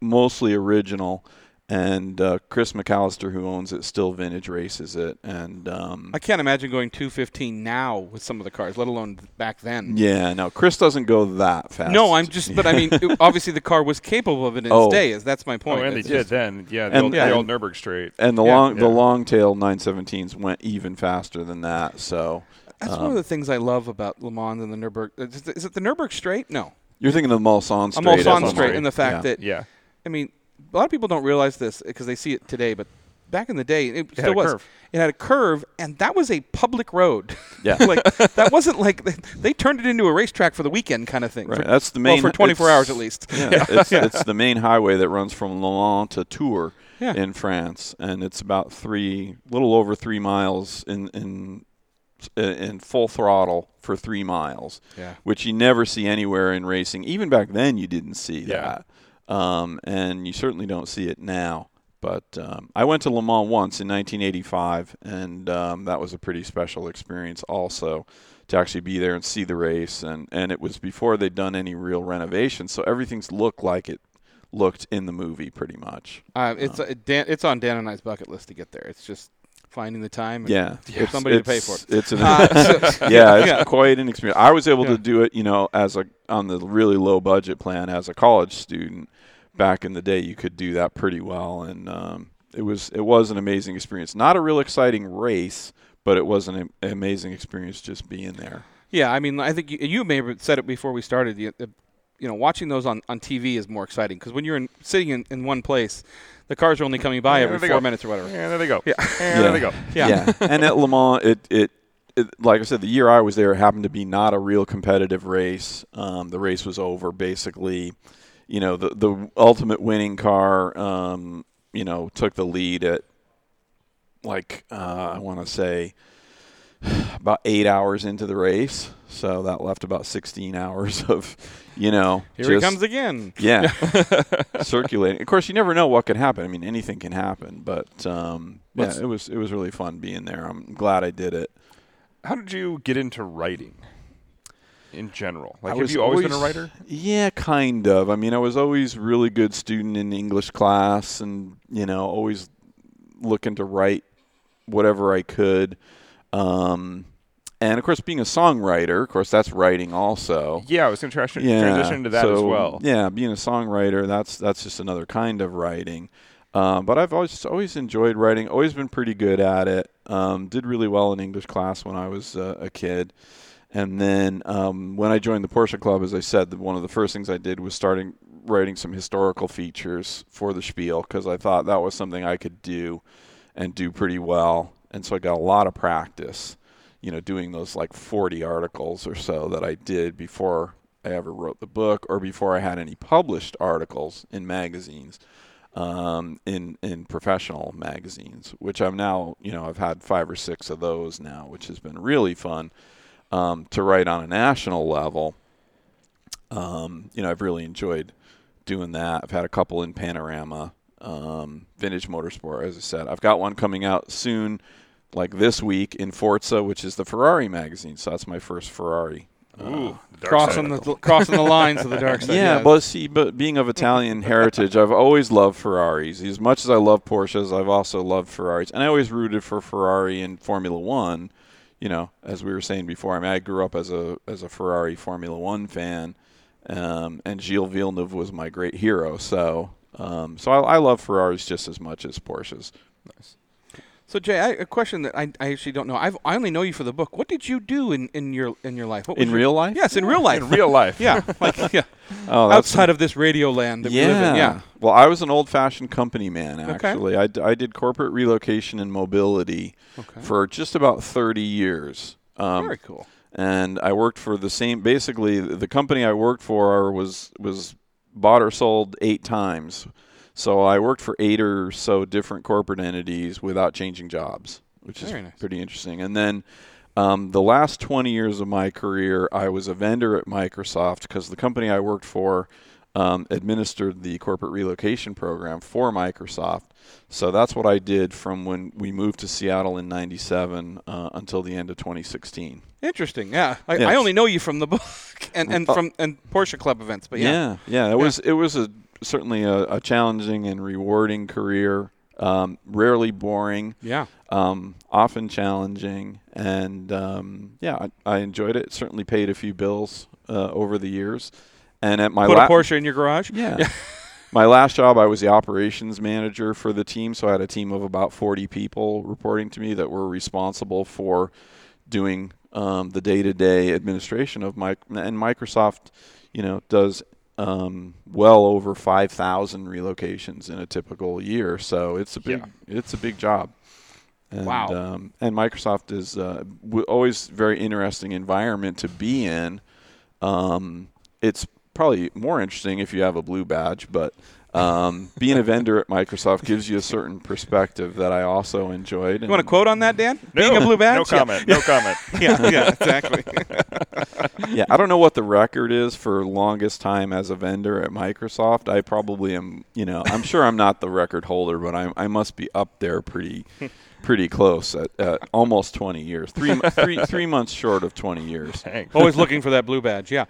mostly original and uh, chris mcallister who owns it still vintage races it and um, I can't imagine going 215 now with some of the cars, let alone back then. yeah no chris doesn't go that fast No, I'm just, but I mean, it- obviously the car was capable of it in its Oh. day. Is that's my Oh, point. and they It's did then. Yeah, the, And- old, yeah. the old Nurburg straight. and the Yeah. long, the long tail 917s went even faster than that so That's um, one of the things I love about Le Mans and the Nurburg. Is it the Nurburg Straight? No, you're thinking of the mulsanne a straight Mulsanne Straight, and the fact Yeah. that Yeah. I mean, a lot of people don't realize this because they see it today, but back in the day, it, had still a was. curve. It had a curve, and that was a public road. Yeah. like that wasn't like they, they turned it into a racetrack for the weekend kind of thing. Right, For- that's the well, main for 24 hours at least. Yeah, it's, it's the main highway that runs from Le Mans to Tours Yeah. in France, and it's about three, little over three miles in in uh, in full throttle for three miles, Yeah. which you never see anywhere in racing. Even back then, you didn't see Yeah. that, um, and you certainly don't see it now. But um, I went to Le Mans once in 1985, and um, that was a pretty special experience also to actually be there and see the race. And, and it was before they'd done any real renovations, so everything's looked like it looked in the movie pretty much. Uh, it's uh, Dan, it's on Dan and I's bucket list to get there. It's just finding the time. and Yeah, get somebody to pay for it. It's an Uh, so- yeah, it's yeah. quite an experience. I was able Yeah. to do it, you know, as a on the really low budget plan as a college student. Back in the day, you could do that pretty well, and um, it was it was an amazing experience. Not a real exciting race, but it was an am- amazing experience just being there. Yeah, I mean, I think you, you may have said it before we started. You, you know, watching those on, on TV is more exciting because when you're in, sitting in, in one place, the cars are only coming by Yeah, every four go. minutes or whatever. And there they go. Yeah. And Yeah. there they go. Yeah. and at Le Mans, it, it it like I said, the year I was there it happened to be not a real competitive race. Um, the race was over basically. You know, the the ultimate winning car, um, you know, took the lead at like uh, I want to say about eight hours into the race. So that left about 16 hours of, you know, Here just, he comes again. yeah, circulating. Of course, you never know what could happen. I mean, anything can happen. But um, yeah, Let's- it was it was really fun being there. I'm glad I did it. How did you get into writing in general? Like, I have you always, been a writer? Yeah, kind of. I mean, I was always really good student in English class, and you know, always looking to write whatever I could. Um, and of course, being a songwriter, of course, that's writing also. Yeah, I was going to try Yeah, transition into that as well. Yeah, being a songwriter, that's that's just another kind of writing. Um, but I've always always enjoyed writing. Always been pretty good at it. Um, did really well in English class when I was uh, a kid. And then um, when I joined the Porsche Club, as I said, one of the first things I did was starting writing some historical features for the Spiel because I thought that was something I could do and do pretty well. And so I got a lot of practice, you know, doing those like 40 articles or so that I did before I ever wrote the book or before I had any published articles in magazines, um, in in professional magazines, which I'm now, you know, I've had five or six of those now, which has been really fun um, to write on a national level. Um, you know, I've really enjoyed doing that. I've had a couple in Panorama, um, Vintage Motorsport, as I said. I've got one coming out soon, like this week in Forza, which is the Ferrari magazine. So that's my first Ferrari. Ooh, the dark Crossing side. the crossing the lines of the dark side. yeah, but see, but being of Italian heritage, I've always loved Ferraris. As much as I love Porsches, I've also loved Ferraris, and I always rooted for Ferrari in Formula One. You know, as we were saying before, I mean, I grew up as a as a Ferrari Formula One fan, um, and Gilles Villeneuve was my great hero. So, um, so I, I love Ferraris just as much as Porsches. So Jay, I, a question that I, I actually don't know. I've, I only know you for the book. What did you do in, in your in your life? In your- real life? Yes, in real life. in real life. yeah, like yeah, Oh, outside of this radio land that we live yeah. in. Yeah. Well, I was an old-fashioned company man. Okay. Actually, I, d- I did corporate relocation and mobility Okay. for just about 30 years. Um, Very cool. and I worked for the same. Basically, the company I worked for was was bought or sold eight times. So I worked for eight or so different corporate entities without changing jobs, which is nice. pretty interesting. And then um, the last 20 years of my career, I was a vendor at Microsoft because the company I worked for um, administered the corporate relocation program for Microsoft. So that's what I did from when we moved to Seattle in '97 uh, until the end of 2016. Interesting. Yeah. I, Yes. I only know you from the book and, and Uh, from and Porsche Club events, but yeah. yeah, yeah, it was it was a certainly a, a challenging and rewarding career. Um, rarely boring, Yeah. um, often challenging, and um, yeah, I, I enjoyed it. Certainly paid a few bills uh, over the years, and at my Put la- a Porsche in your garage. yeah. My last job, I was the operations manager for the team, so I had a team of about 40 people reporting to me that were responsible for doing um, the day-to-day administration of my and Microsoft, you know, does um, well over 5,000 relocations in a typical year. So it's a big it's a big job. And, Wow. Um, and Microsoft is uh, w- always very interesting environment to be in. Um, it's probably more interesting if you have a blue badge, but um, being a vendor at Microsoft gives you a certain perspective that I also enjoyed. You want a quote on that, Dan? No, Being a blue badge? No comment. No comment. Yeah, yeah, yeah exactly. yeah, I don't know what the record is for longest time as a vendor at Microsoft. I probably am, you know, I'm sure I'm not the record holder, but I, I must be up there pretty, pretty close at, at almost 20 years. Three, mo- three, three months short of 20 years. Dang. Always looking for that blue badge. Yeah.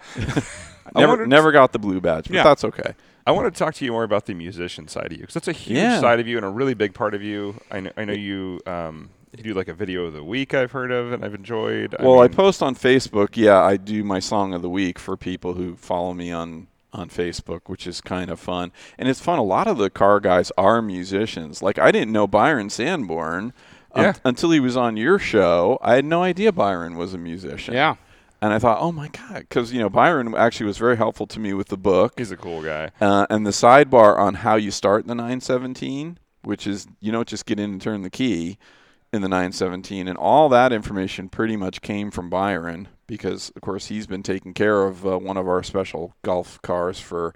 I Never, never got the blue badge, but Yeah. that's okay. I want to talk to you more about the musician side of you because that's a huge Yeah. side of you and a really big part of you. I know, I know you. Um, you do like a video of the week I've heard of and I've enjoyed. Well, I, mean, post on Facebook. Yeah, I do my song of the week for people who follow me on on Facebook, which is kind of fun. And it's fun. A lot of the car guys are musicians. Like I didn't know Byron Sanborn Yeah. until he was on your show. I had no idea Byron was a musician. Yeah. And I thought, oh my god, because you know Byron actually was very helpful to me with the book. he's a cool guy. Uh, and the sidebar on how you start the 917, which is you don't just get in and turn the key in the 917, and all that information pretty much came from Byron because, of course, he's been taking care of uh, one of our special Gulf cars for.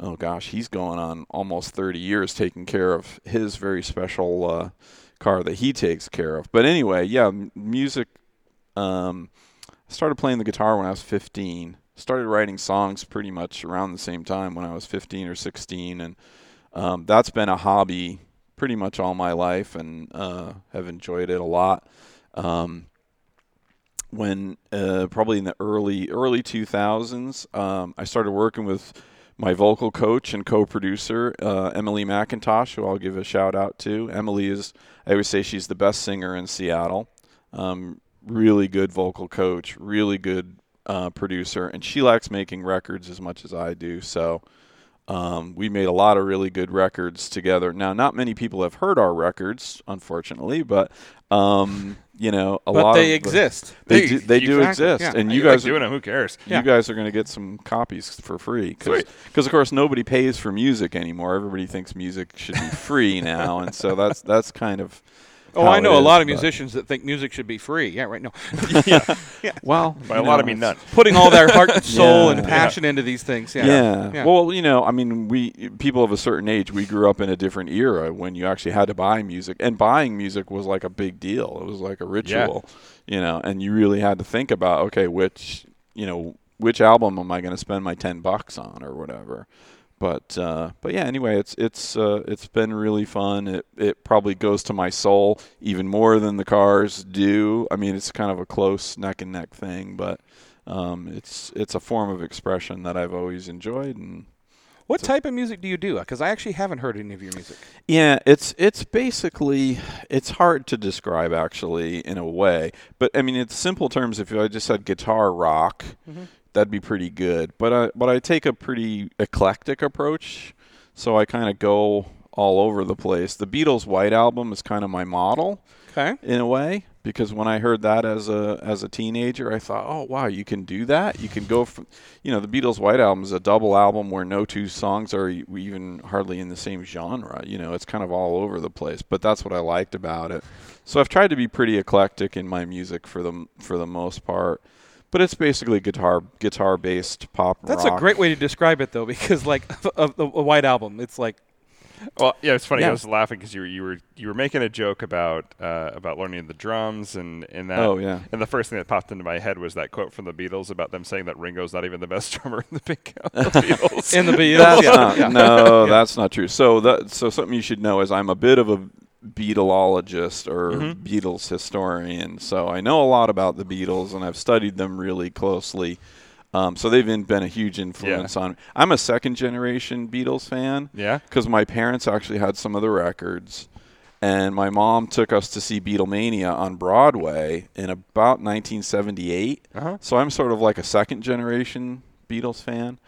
Oh gosh, he's going on almost 30 years taking care of his very special uh, car that he takes care of. But anyway, yeah, m- music Um, I started playing the guitar when I was 15. Started writing songs pretty much around the same time when I was 15 or 16, and um, that's been a hobby pretty much all my life, and uh, have enjoyed it a lot. Um, when uh, probably in the early early 2000s, um, I started working with my vocal coach and co-producer uh, Emily McIntosh, who I'll give a shout out to. Emily is I always say she's the best singer in Seattle. Um, really good vocal coach, really good uh, producer, and she likes making records as much as I do. So um, we made a lot of really good records together. Now, not many people have heard our records, unfortunately, but um, you know, a but lot they of exist. They Hey, do, they do exactly, exist, yeah. and I you like guys doing them. Who cares? Yeah. you guys are going to get some copies for free because of course nobody pays for music anymore. Everybody thinks music should be free now, and so that's that's kind of Oh, I know a is, lot of musicians that think music should be free. Yeah, right. No, Well, By a you lot, know, I mean none. putting all their heart and soul Yeah. and passion into these things. Yeah. Yeah. Yeah. Well, you know, I mean, we people of a certain age, we grew up in a different era when you actually had to buy music, and buying music was like a big deal. It was like a ritual, you know, and you really had to think about, okay, which, you know, which album am I going to spend my ten bucks on or whatever. But uh, but yeah, anyway, it's it's uh, it's been really fun. It it probably goes to my soul even more than the cars do. I mean, it's kind of a close neck and neck thing, but um, it's it's a form of expression that I've always enjoyed, and What type of music do you do? Because I actually haven't heard any of your music. yeah, it's it's basically it's hard to describe actually in a way, but I mean, in simple terms. If I just said guitar rock, that'd be pretty good. But I but I take a pretty eclectic approach, so I kind of go all over the place. The Beatles' White Album is kind of my model Okay. in a way because when I heard that as a as a teenager, I thought, oh wow, you can do that. You can go from, you know, the Beatles' White Album is a double album where no two songs are even hardly in the same genre. You know, it's kind of all over the place. But that's what I liked about it. So I've tried to be pretty eclectic in my music for the for the most part. But it's basically guitar guitar based pop That's rock. a great way to describe it, though, because like a, a, a white album, it's like Well, yeah, it's funny. Yeah. I was laughing because you were you were you were making a joke about uh, about learning the drums and and that. Oh, yeah. And the first thing that popped into my head was that quote from the Beatles about them saying that Ringo's not even the best drummer in the big the Beatles. in the Beatles. That's yeah. not, yeah. no, that's not true. So that so something you should know is I'm a bit of a Beatleologist or Mm-hmm. Beatles historian. So I know a lot about the Beatles and I've studied them really closely. Um, so they've been, been a huge influence on. I'm a second generation Beatles fan. Yeah? because my parents actually had some of the records, and my mom took us to see Beatlemania on Broadway in about 1978. Uh-huh. So I'm sort of like a second generation Beatles fan.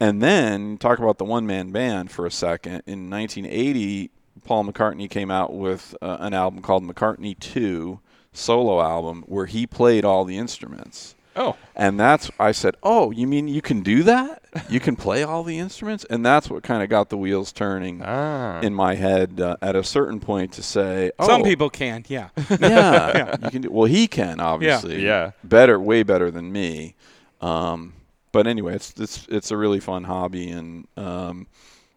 And then talk about the one man band for a second. In 1980, Paul McCartney came out with uh, an album called McCartney 2 solo album where he played all the instruments. Oh. And that's I said, "Oh, you mean you can do that? You can play all the instruments?" And that's what kind of got the wheels turning Ah. in my head uh, at a certain point to say, oh, Some people can, yeah. yeah, you can do. Well, he can obviously, Yeah. better, way better than me. Um, but anyway, it's it's it's a really fun hobby, and um,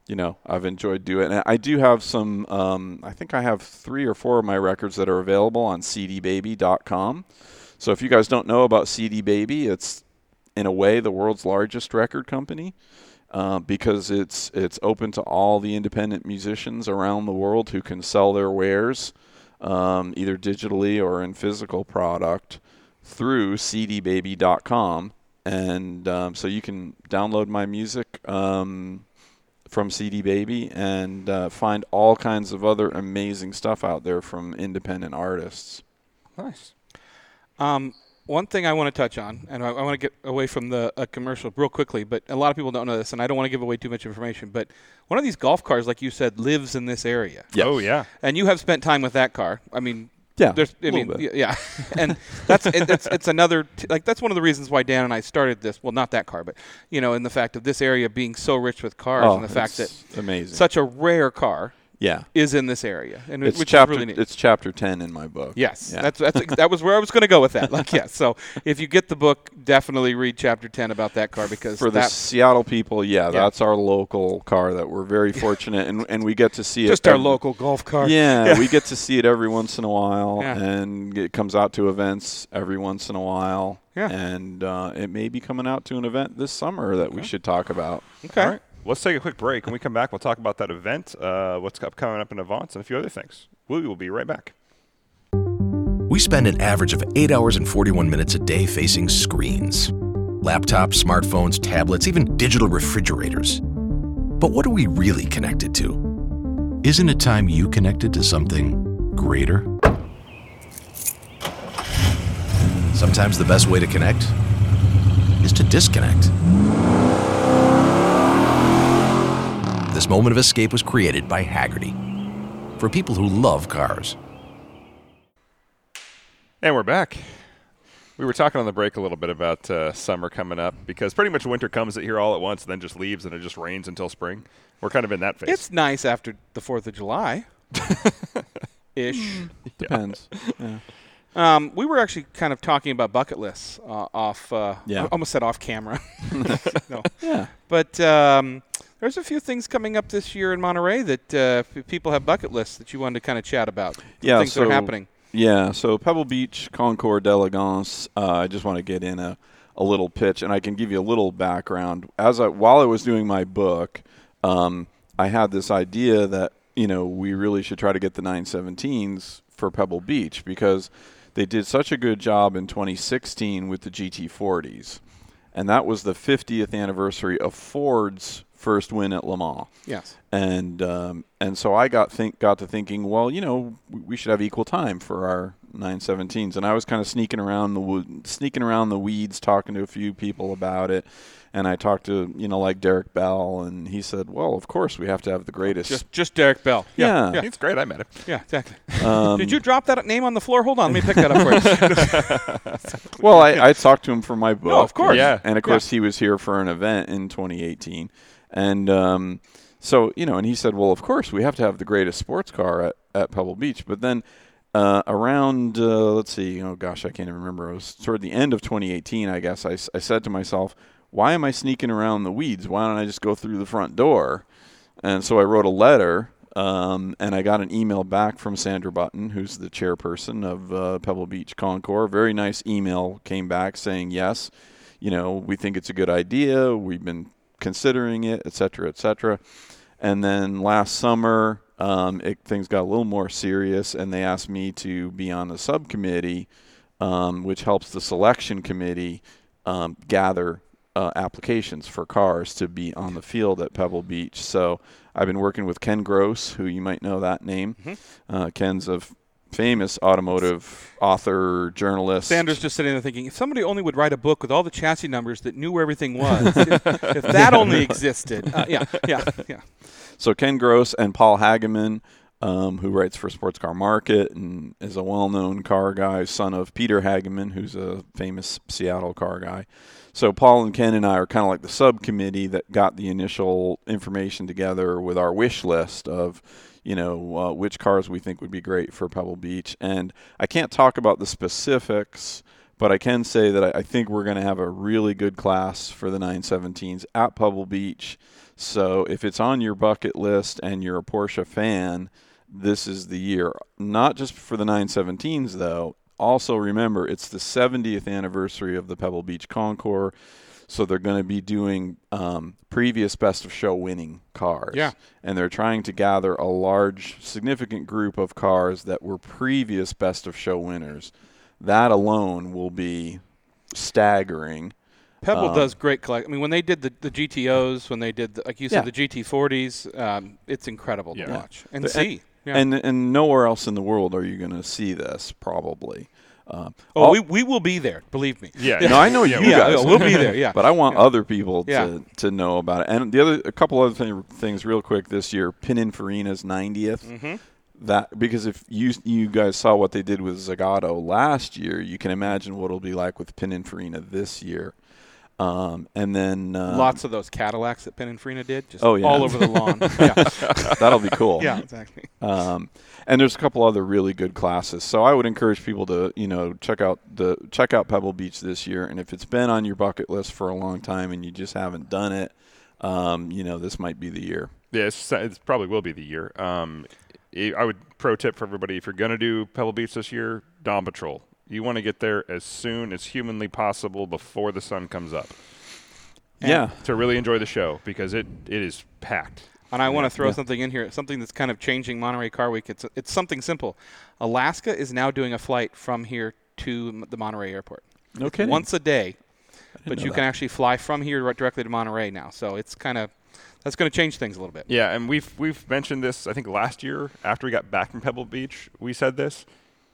you know I've enjoyed doing it. And I do have some. Um, I think I have three or four of my records that are available on CDBaby.com. So if you guys don't know about CD Baby, it's in a way the world's largest record company uh, because it's it's open to all the independent musicians around the world who can sell their wares um, either digitally or in physical product through cdbaby.com and um, so you can download my music um, from CD Baby and uh, find all kinds of other amazing stuff out there from independent artists. Nice. Um, one thing I want to touch on, and I, I want to get away from the uh, commercial real quickly, but a lot of people don't know this, and I don't want to give away too much information. But one of these Gulf cars, like you said, lives in this area, Yes. Oh yeah. and you have spent time with that car. I mean, Yeah, there's, I mean, bit. yeah, and that's it, it's it's another t- like that's one of the reasons why Dan and I started this. Well, not that car, but you know, in the fact of this area being so rich with cars, Oh, and the fact that amazing. such a rare car. Yeah. is in this area, and It's which chapter is really neat. it's chapter 10 in my book. Yes, Yeah. that's that's that was where I was going to go with that. Like, yes. So if you get the book, definitely read chapter ten about that car because for the Seattle people, yeah, Yeah. that's our local car that we're very fortunate and, and we get to see it. just our every- local Gulf car. Yeah, we get to see it every once in a while, and it comes out to events every once in a while. Yeah. and uh, it may be coming out to an event this summer that we should talk about. Okay. Let's take a quick break. When we come back, we'll talk about that event, uh, what's coming up in Avance, and a few other things. We will be right back. We spend an average of 8 hours and 41 minutes a day facing screens laptops, smartphones, tablets, even digital refrigerators. But what are we really connected to? Isn't it time you connected to something greater? Sometimes the best way to connect is to disconnect. This moment of escape was created by Hagerty for people who love cars. And we're back. We were talking on the break a little bit about uh, summer coming up because pretty much winter comes here all at once and then just leaves and it just rains until spring. We're kind of in that phase. It's nice after the Fourth of July, ish. Depends. yeah. Um, we were actually kind of talking about bucket lists uh, off. Uh, Yeah. I almost said off camera. no, Yeah. but um, there's a few things coming up this year in Monterey that uh, people have bucket lists that you wanted to kind of chat about. Yeah, things that are happening. Yeah, so Pebble Beach, Concours d'Elegance. Uh, I just want to get in a, a little pitch, and I can give you a little background. As I, while I was doing my book, um, I had this idea that you know we really should try to get the 917s for Pebble Beach because they did such a good job in 2016 with the GT40s, and that was the 50th anniversary of Ford's first win at Le Mans Yes. and um, and so I got think got to thinking, well, you know, we- we should have equal time for our 917s, and I was kind of sneaking around the wo- sneaking around the weeds, talking to a few people about it, and I talked to you know like Derek Bell, and he said, well, of course we have to have the greatest. Just just Derek Bell. Yeah. Yeah. He's great. I met him. Yeah. Exactly. um, Did you drop that name on the floor? Hold on. Let me pick that up for you. Well, I, I talked to him for my book. of course. Yeah. And of course, he was here for an event in 2018. And um, so, you know, and he said, well, of course, we have to have the greatest sports car at, at Pebble Beach. But then uh, around, uh, let's see, oh gosh, I can't even remember. It was toward the end of 2018, I guess, I said to myself, why am I sneaking around the weeds? Why don't I just go through the front door? And so I wrote a letter, um, and I got an email back from Sandra Button, who's the chairperson of uh, Pebble Beach Concours. Very nice email came back saying, yes, you know, we think it's a good idea. We've been considering it, et cetera, et cetera. And then last summer, um, it, things got a little more serious, and they asked me to be on the subcommittee, um, which helps the selection committee um, gather uh, applications for cars to be on the field at Pebble Beach. So I've been working with Ken Gross, who you might know that name. Uh, Ken's a f- famous automotive author, journalist. Sanders just sitting there thinking, if somebody only would write a book with all the chassis numbers that knew where everything was, if, if that only existed. Uh, yeah, yeah, yeah. So Ken Gross and Paul Hageman, um, who writes for Sports Car Market and is a well-known car guy, son of Peter Hageman, who's a famous Seattle car guy. So Paul and Ken and I are kind of like the subcommittee that got the initial information together with our wish list of, you know, uh, which cars we think would be great for Pebble Beach. And I can't talk about the specifics, but I can say that I, I think we're going to have a really good class for the 917s at Pebble Beach. So if it's on your bucket list and you're a Porsche fan, this is the year. Not just for the 917s, though. Also, remember, it's the 70th anniversary of the Pebble Beach Concours. So they're going to be doing um, previous best of show winning cars. Yeah. And they're trying to gather a large, significant group of cars that were previous best of show winners. That alone will be staggering. Pebble Um, does great collect. I mean, when they did the, the GTOs, when they did, the, like you said, Yeah. the GT40s, um, it's incredible to Yeah. watch and The- see. Yeah. And and nowhere else in the world are you going to see this probably. Um, oh, all- we, we will be there. Believe me. Yeah. no, I know Yeah, you yeah, guys. we'll be there. Yeah. But I want other people to, Yeah. to know about it. And the other, a couple other thing, things, real quick. This year, Pininfarina's 90th. Mm-hmm. That because if you you guys saw what they did with Zagato last year, you can imagine what it'll be like with Pininfarina this year. Um, and then uh, Lots of those Cadillacs that Pininfarina did, just Oh, yeah. all over the lawn. yeah, that'll be cool. yeah, exactly. Um, and there's a couple other really good classes. So I would encourage people to, you know, check out the check out Pebble Beach this year. And if it's been on your bucket list for a long time and you just haven't done it, um, you know, this might be the year. Yeah, it probably will be the year. Um, I I would pro tip for everybody if you're going to do Pebble Beach this year, Dawn Patrol. You want to get there as soon as humanly possible before the sun comes up yeah. to really enjoy the show because it, it is packed. And I want to throw Yeah. something in here, something that's kind of changing Monterey Car Week. It's it's something simple. Alaska is now doing a flight from here to the Monterey Airport No kidding. once a day, but you that. can actually fly from here right directly to Monterey now. So it's kind of that's going to change things a little bit. Yeah, and we've we've mentioned this. I think last year after we got back from Pebble Beach, we said this.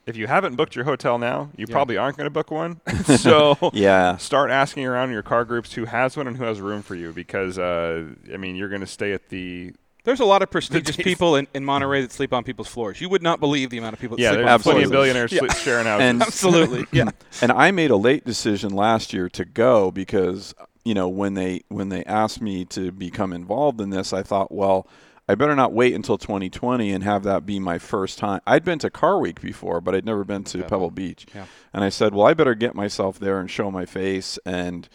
If you haven't booked your hotel now, you Yeah. probably aren't going to book one. so Yeah. start asking around in your car groups who has one and who has room for you, because uh, I mean you're going to stay at the There's a lot of prestigious people in, in Monterey that sleep on people's floors. You would not believe the amount of people that yeah. sleep There's on plenty of floors. billionaires Yeah. sleep sharing houses. And- Absolutely. Yeah. and I made a late decision last year to go because you know when they when they asked me to become involved in this, I thought, well, I better not wait until 2020 and have that be my first time. I'd been to Car Week before, but I'd never been to Pebble. Pebble Beach. Yeah. And I said, well, I better get myself there and show my face and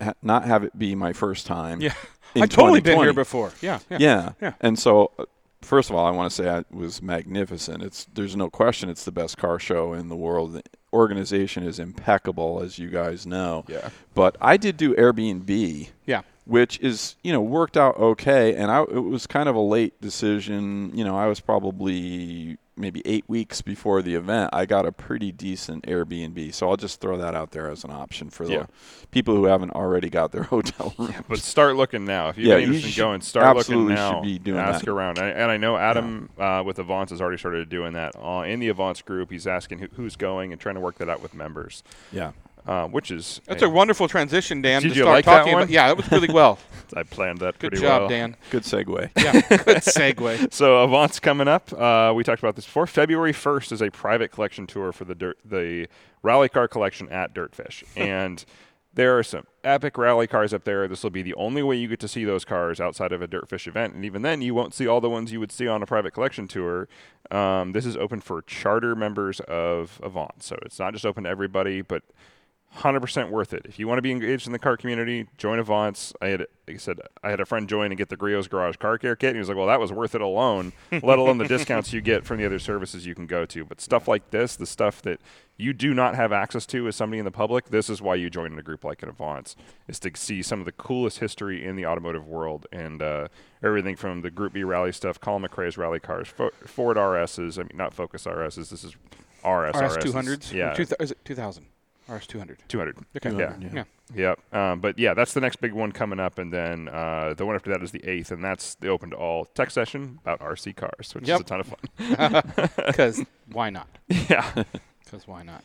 ha- not have it be my first time. Yeah. I've totally been here before. Yeah. Yeah. Yeah. Yeah. And so, uh, first of all, I want to say it was magnificent. It's there's no question it's the best car show in the world. The organization is impeccable, as you guys know. Yeah. But I did do Airbnb, Yeah. Which is you know worked out okay, and I it was kind of a late decision. You know, I was probably maybe eight weeks before the event. I got a pretty decent Airbnb, so I'll just throw that out there as an option for Yeah. the people who haven't already got their hotel room. But start looking now. If you've Yeah, been you interested in should- going, start looking now. should be doing Ask that. around. And, and I know Adam uh, with Avance has already started doing that uh, in the Avance group. He's asking who, who's going and trying to work that out with members, yeah. Uh, which is That's hey, a wonderful transition, Dan. Did to you start like that talking one? About, yeah, that was really well. I planned that Good pretty job, well. Dan. Good segue. Yeah, good segue. So Avance coming up. Uh, we talked about this before. February 1st is a private collection tour for the dirt, the rally car collection at Dirtfish, and there are some epic rally cars up there. This will be the only way you get to see those cars outside of a Dirtfish event, and even then, you won't see all the ones you would see on a private collection tour. Um, this is open for charter members of Avance, so it's not just open to everybody, but 100% worth it. If you want to be engaged in the car community, join Avance. I had, like I said, I had a friend join and get the Griot's Garage Car Care Kit, and he was like, well, that was worth it alone, let alone the discounts you get from the other services you can go to. But stuff like this, the stuff that you do not have access to as somebody in the public, this is why you join a group like an Avance, is to see some of the coolest history in the automotive world and uh, everything from the Group B rally stuff, Colin McRae's rally cars, Fo- Ford RSs, I mean, not Focus RSs, this is RS, RS, RS 200s? Yeah. Two th- is it 2000? RS 200. 200. Okay. 200, yeah. yeah. Yeah. yeah. Um, but yeah, that's the next big one coming up. And then uh, the one after that is the 8th, and that's the open to all tech session about RC cars, which yep. is a ton of fun. Because why not? Yeah. Because why not?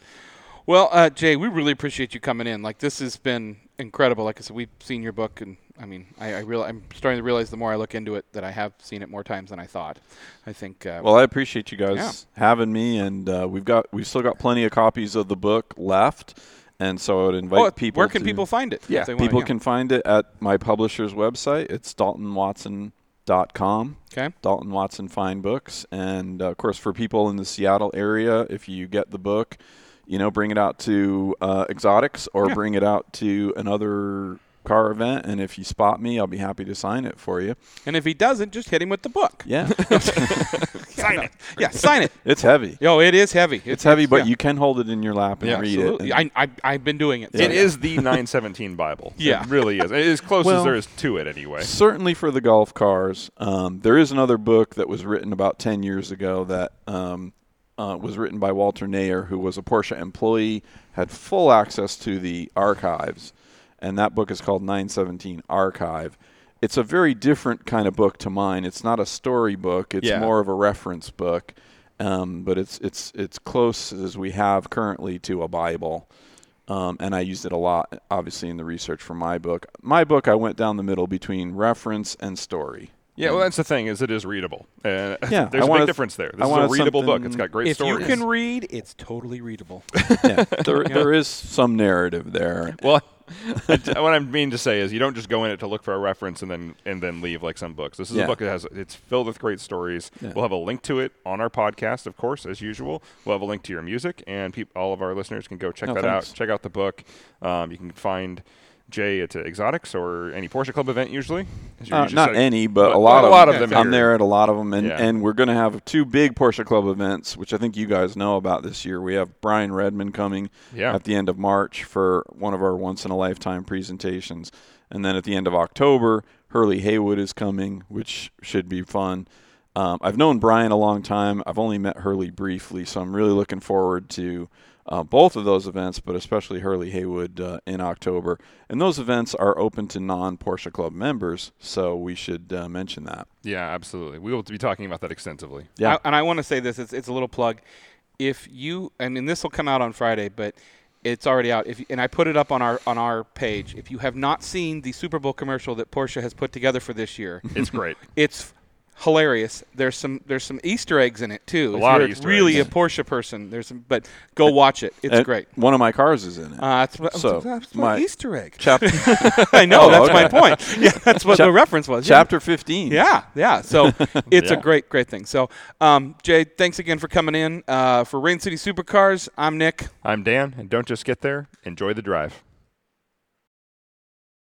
Well, uh, Jay, we really appreciate you coming in. Like, this has been incredible. Like I said, we've seen your book and I mean, I, I real, I'm starting to realize the more I look into it that I have seen it more times than I thought. I think. Uh, Well, I appreciate you guys Yeah. having me, and uh, we've got we've still got plenty of copies of the book left, and so I would invite oh, people. where can to- people find it? Yeah, People yeah. can find it at my publisher's website. It's daltonwatson.com. Okay. Dalton Watson Fine Books, and uh, of course for people in the Seattle area, if you get the book, you know, bring it out to uh, Exotics or Yeah. bring it out to another car event, and if you spot me, I'll be happy to sign it for you. And if he doesn't, just hit him with the book. Yeah, sign it. Yeah, sign it. it's heavy. Yo, it is heavy. It's heavy, but yeah. you can hold it in your lap and Yeah, read absolutely. it. and- I, I, I've been doing it. so It yeah. is the 917 Bible. Yeah. It really is. It is as close as there is to it, anyway. Certainly for the Gulf cars. Um, there is another book that was written about 10 years ago that um, uh, was written by Walter Näher, who was a Porsche employee, had full access to the archives. And that book is called 917 Archive. It's a very different kind of book to mine. It's not a story book, it's Yeah. more of a reference book. Um, but it's it's it's close as we have currently to a Bible. Um, and I used it a lot, obviously, in the research for my book. My book, I went down the middle between reference and story. Yeah, well, that's the thing is it is readable. Uh, Yeah, there's I a wanted- big difference there. This I is a readable book. It's got great If stories. If you can read, it's totally readable. Yeah, there, there is some narrative there. well, what I mean to say is, you don't just go in it to look for a reference and then and then leave like some books. This is Yeah. a book that has it's filled with great stories. Yeah. We'll have a link to it on our podcast, of course, as usual. We'll have a link to your music, and peop- all of our listeners can go check Oh, that thanks. out. Check out the book. Um, you can find Jay at Exotics or any Porsche Club event usually. Uh, not any, but But a lot a of lot of them. I'm here. there at a lot of them, and, Yeah. and we're going to have two big Porsche Club events, which I think you guys know about this year. We have Brian Redman coming Yeah. at the end of March for one of our once in a lifetime presentations, and then at the end of October, Hurley Haywood is coming, which should be fun. Um, I've known Brian a long time. I've only met Hurley briefly, so I'm really looking forward to uh, both of those events, but especially Hurley Haywood uh, in October. And those events are open to non Porsche Club members, so we should uh, mention that. Yeah, absolutely. We will be talking about that extensively. Yeah. I, and I want to say this: it's, it's a little plug. If you, I mean, this will come out on Friday, but it's already out. If, and I put it up on our on our page. If you have not seen the Super Bowl commercial that Porsche has put together for this year, It's great. it's hilarious. There's some there's some Easter eggs in it too. A if lot you're of Easter really eggs. a Porsche person, there's some. But go watch it. It's And great. One of my cars is in it. Uh, that's what, So, that's my- my Easter egg. Chap- I know Oh, that's okay. my point. Yeah, that's what Chap- the reference was. yeah. Chapter 15. Yeah, yeah. So it's Yeah. a great, great thing. So, um, Jay, thanks again for coming in. Uh, for Rain City Supercars, I'm Nick. I'm Dan, and don't just get there. Enjoy the drive.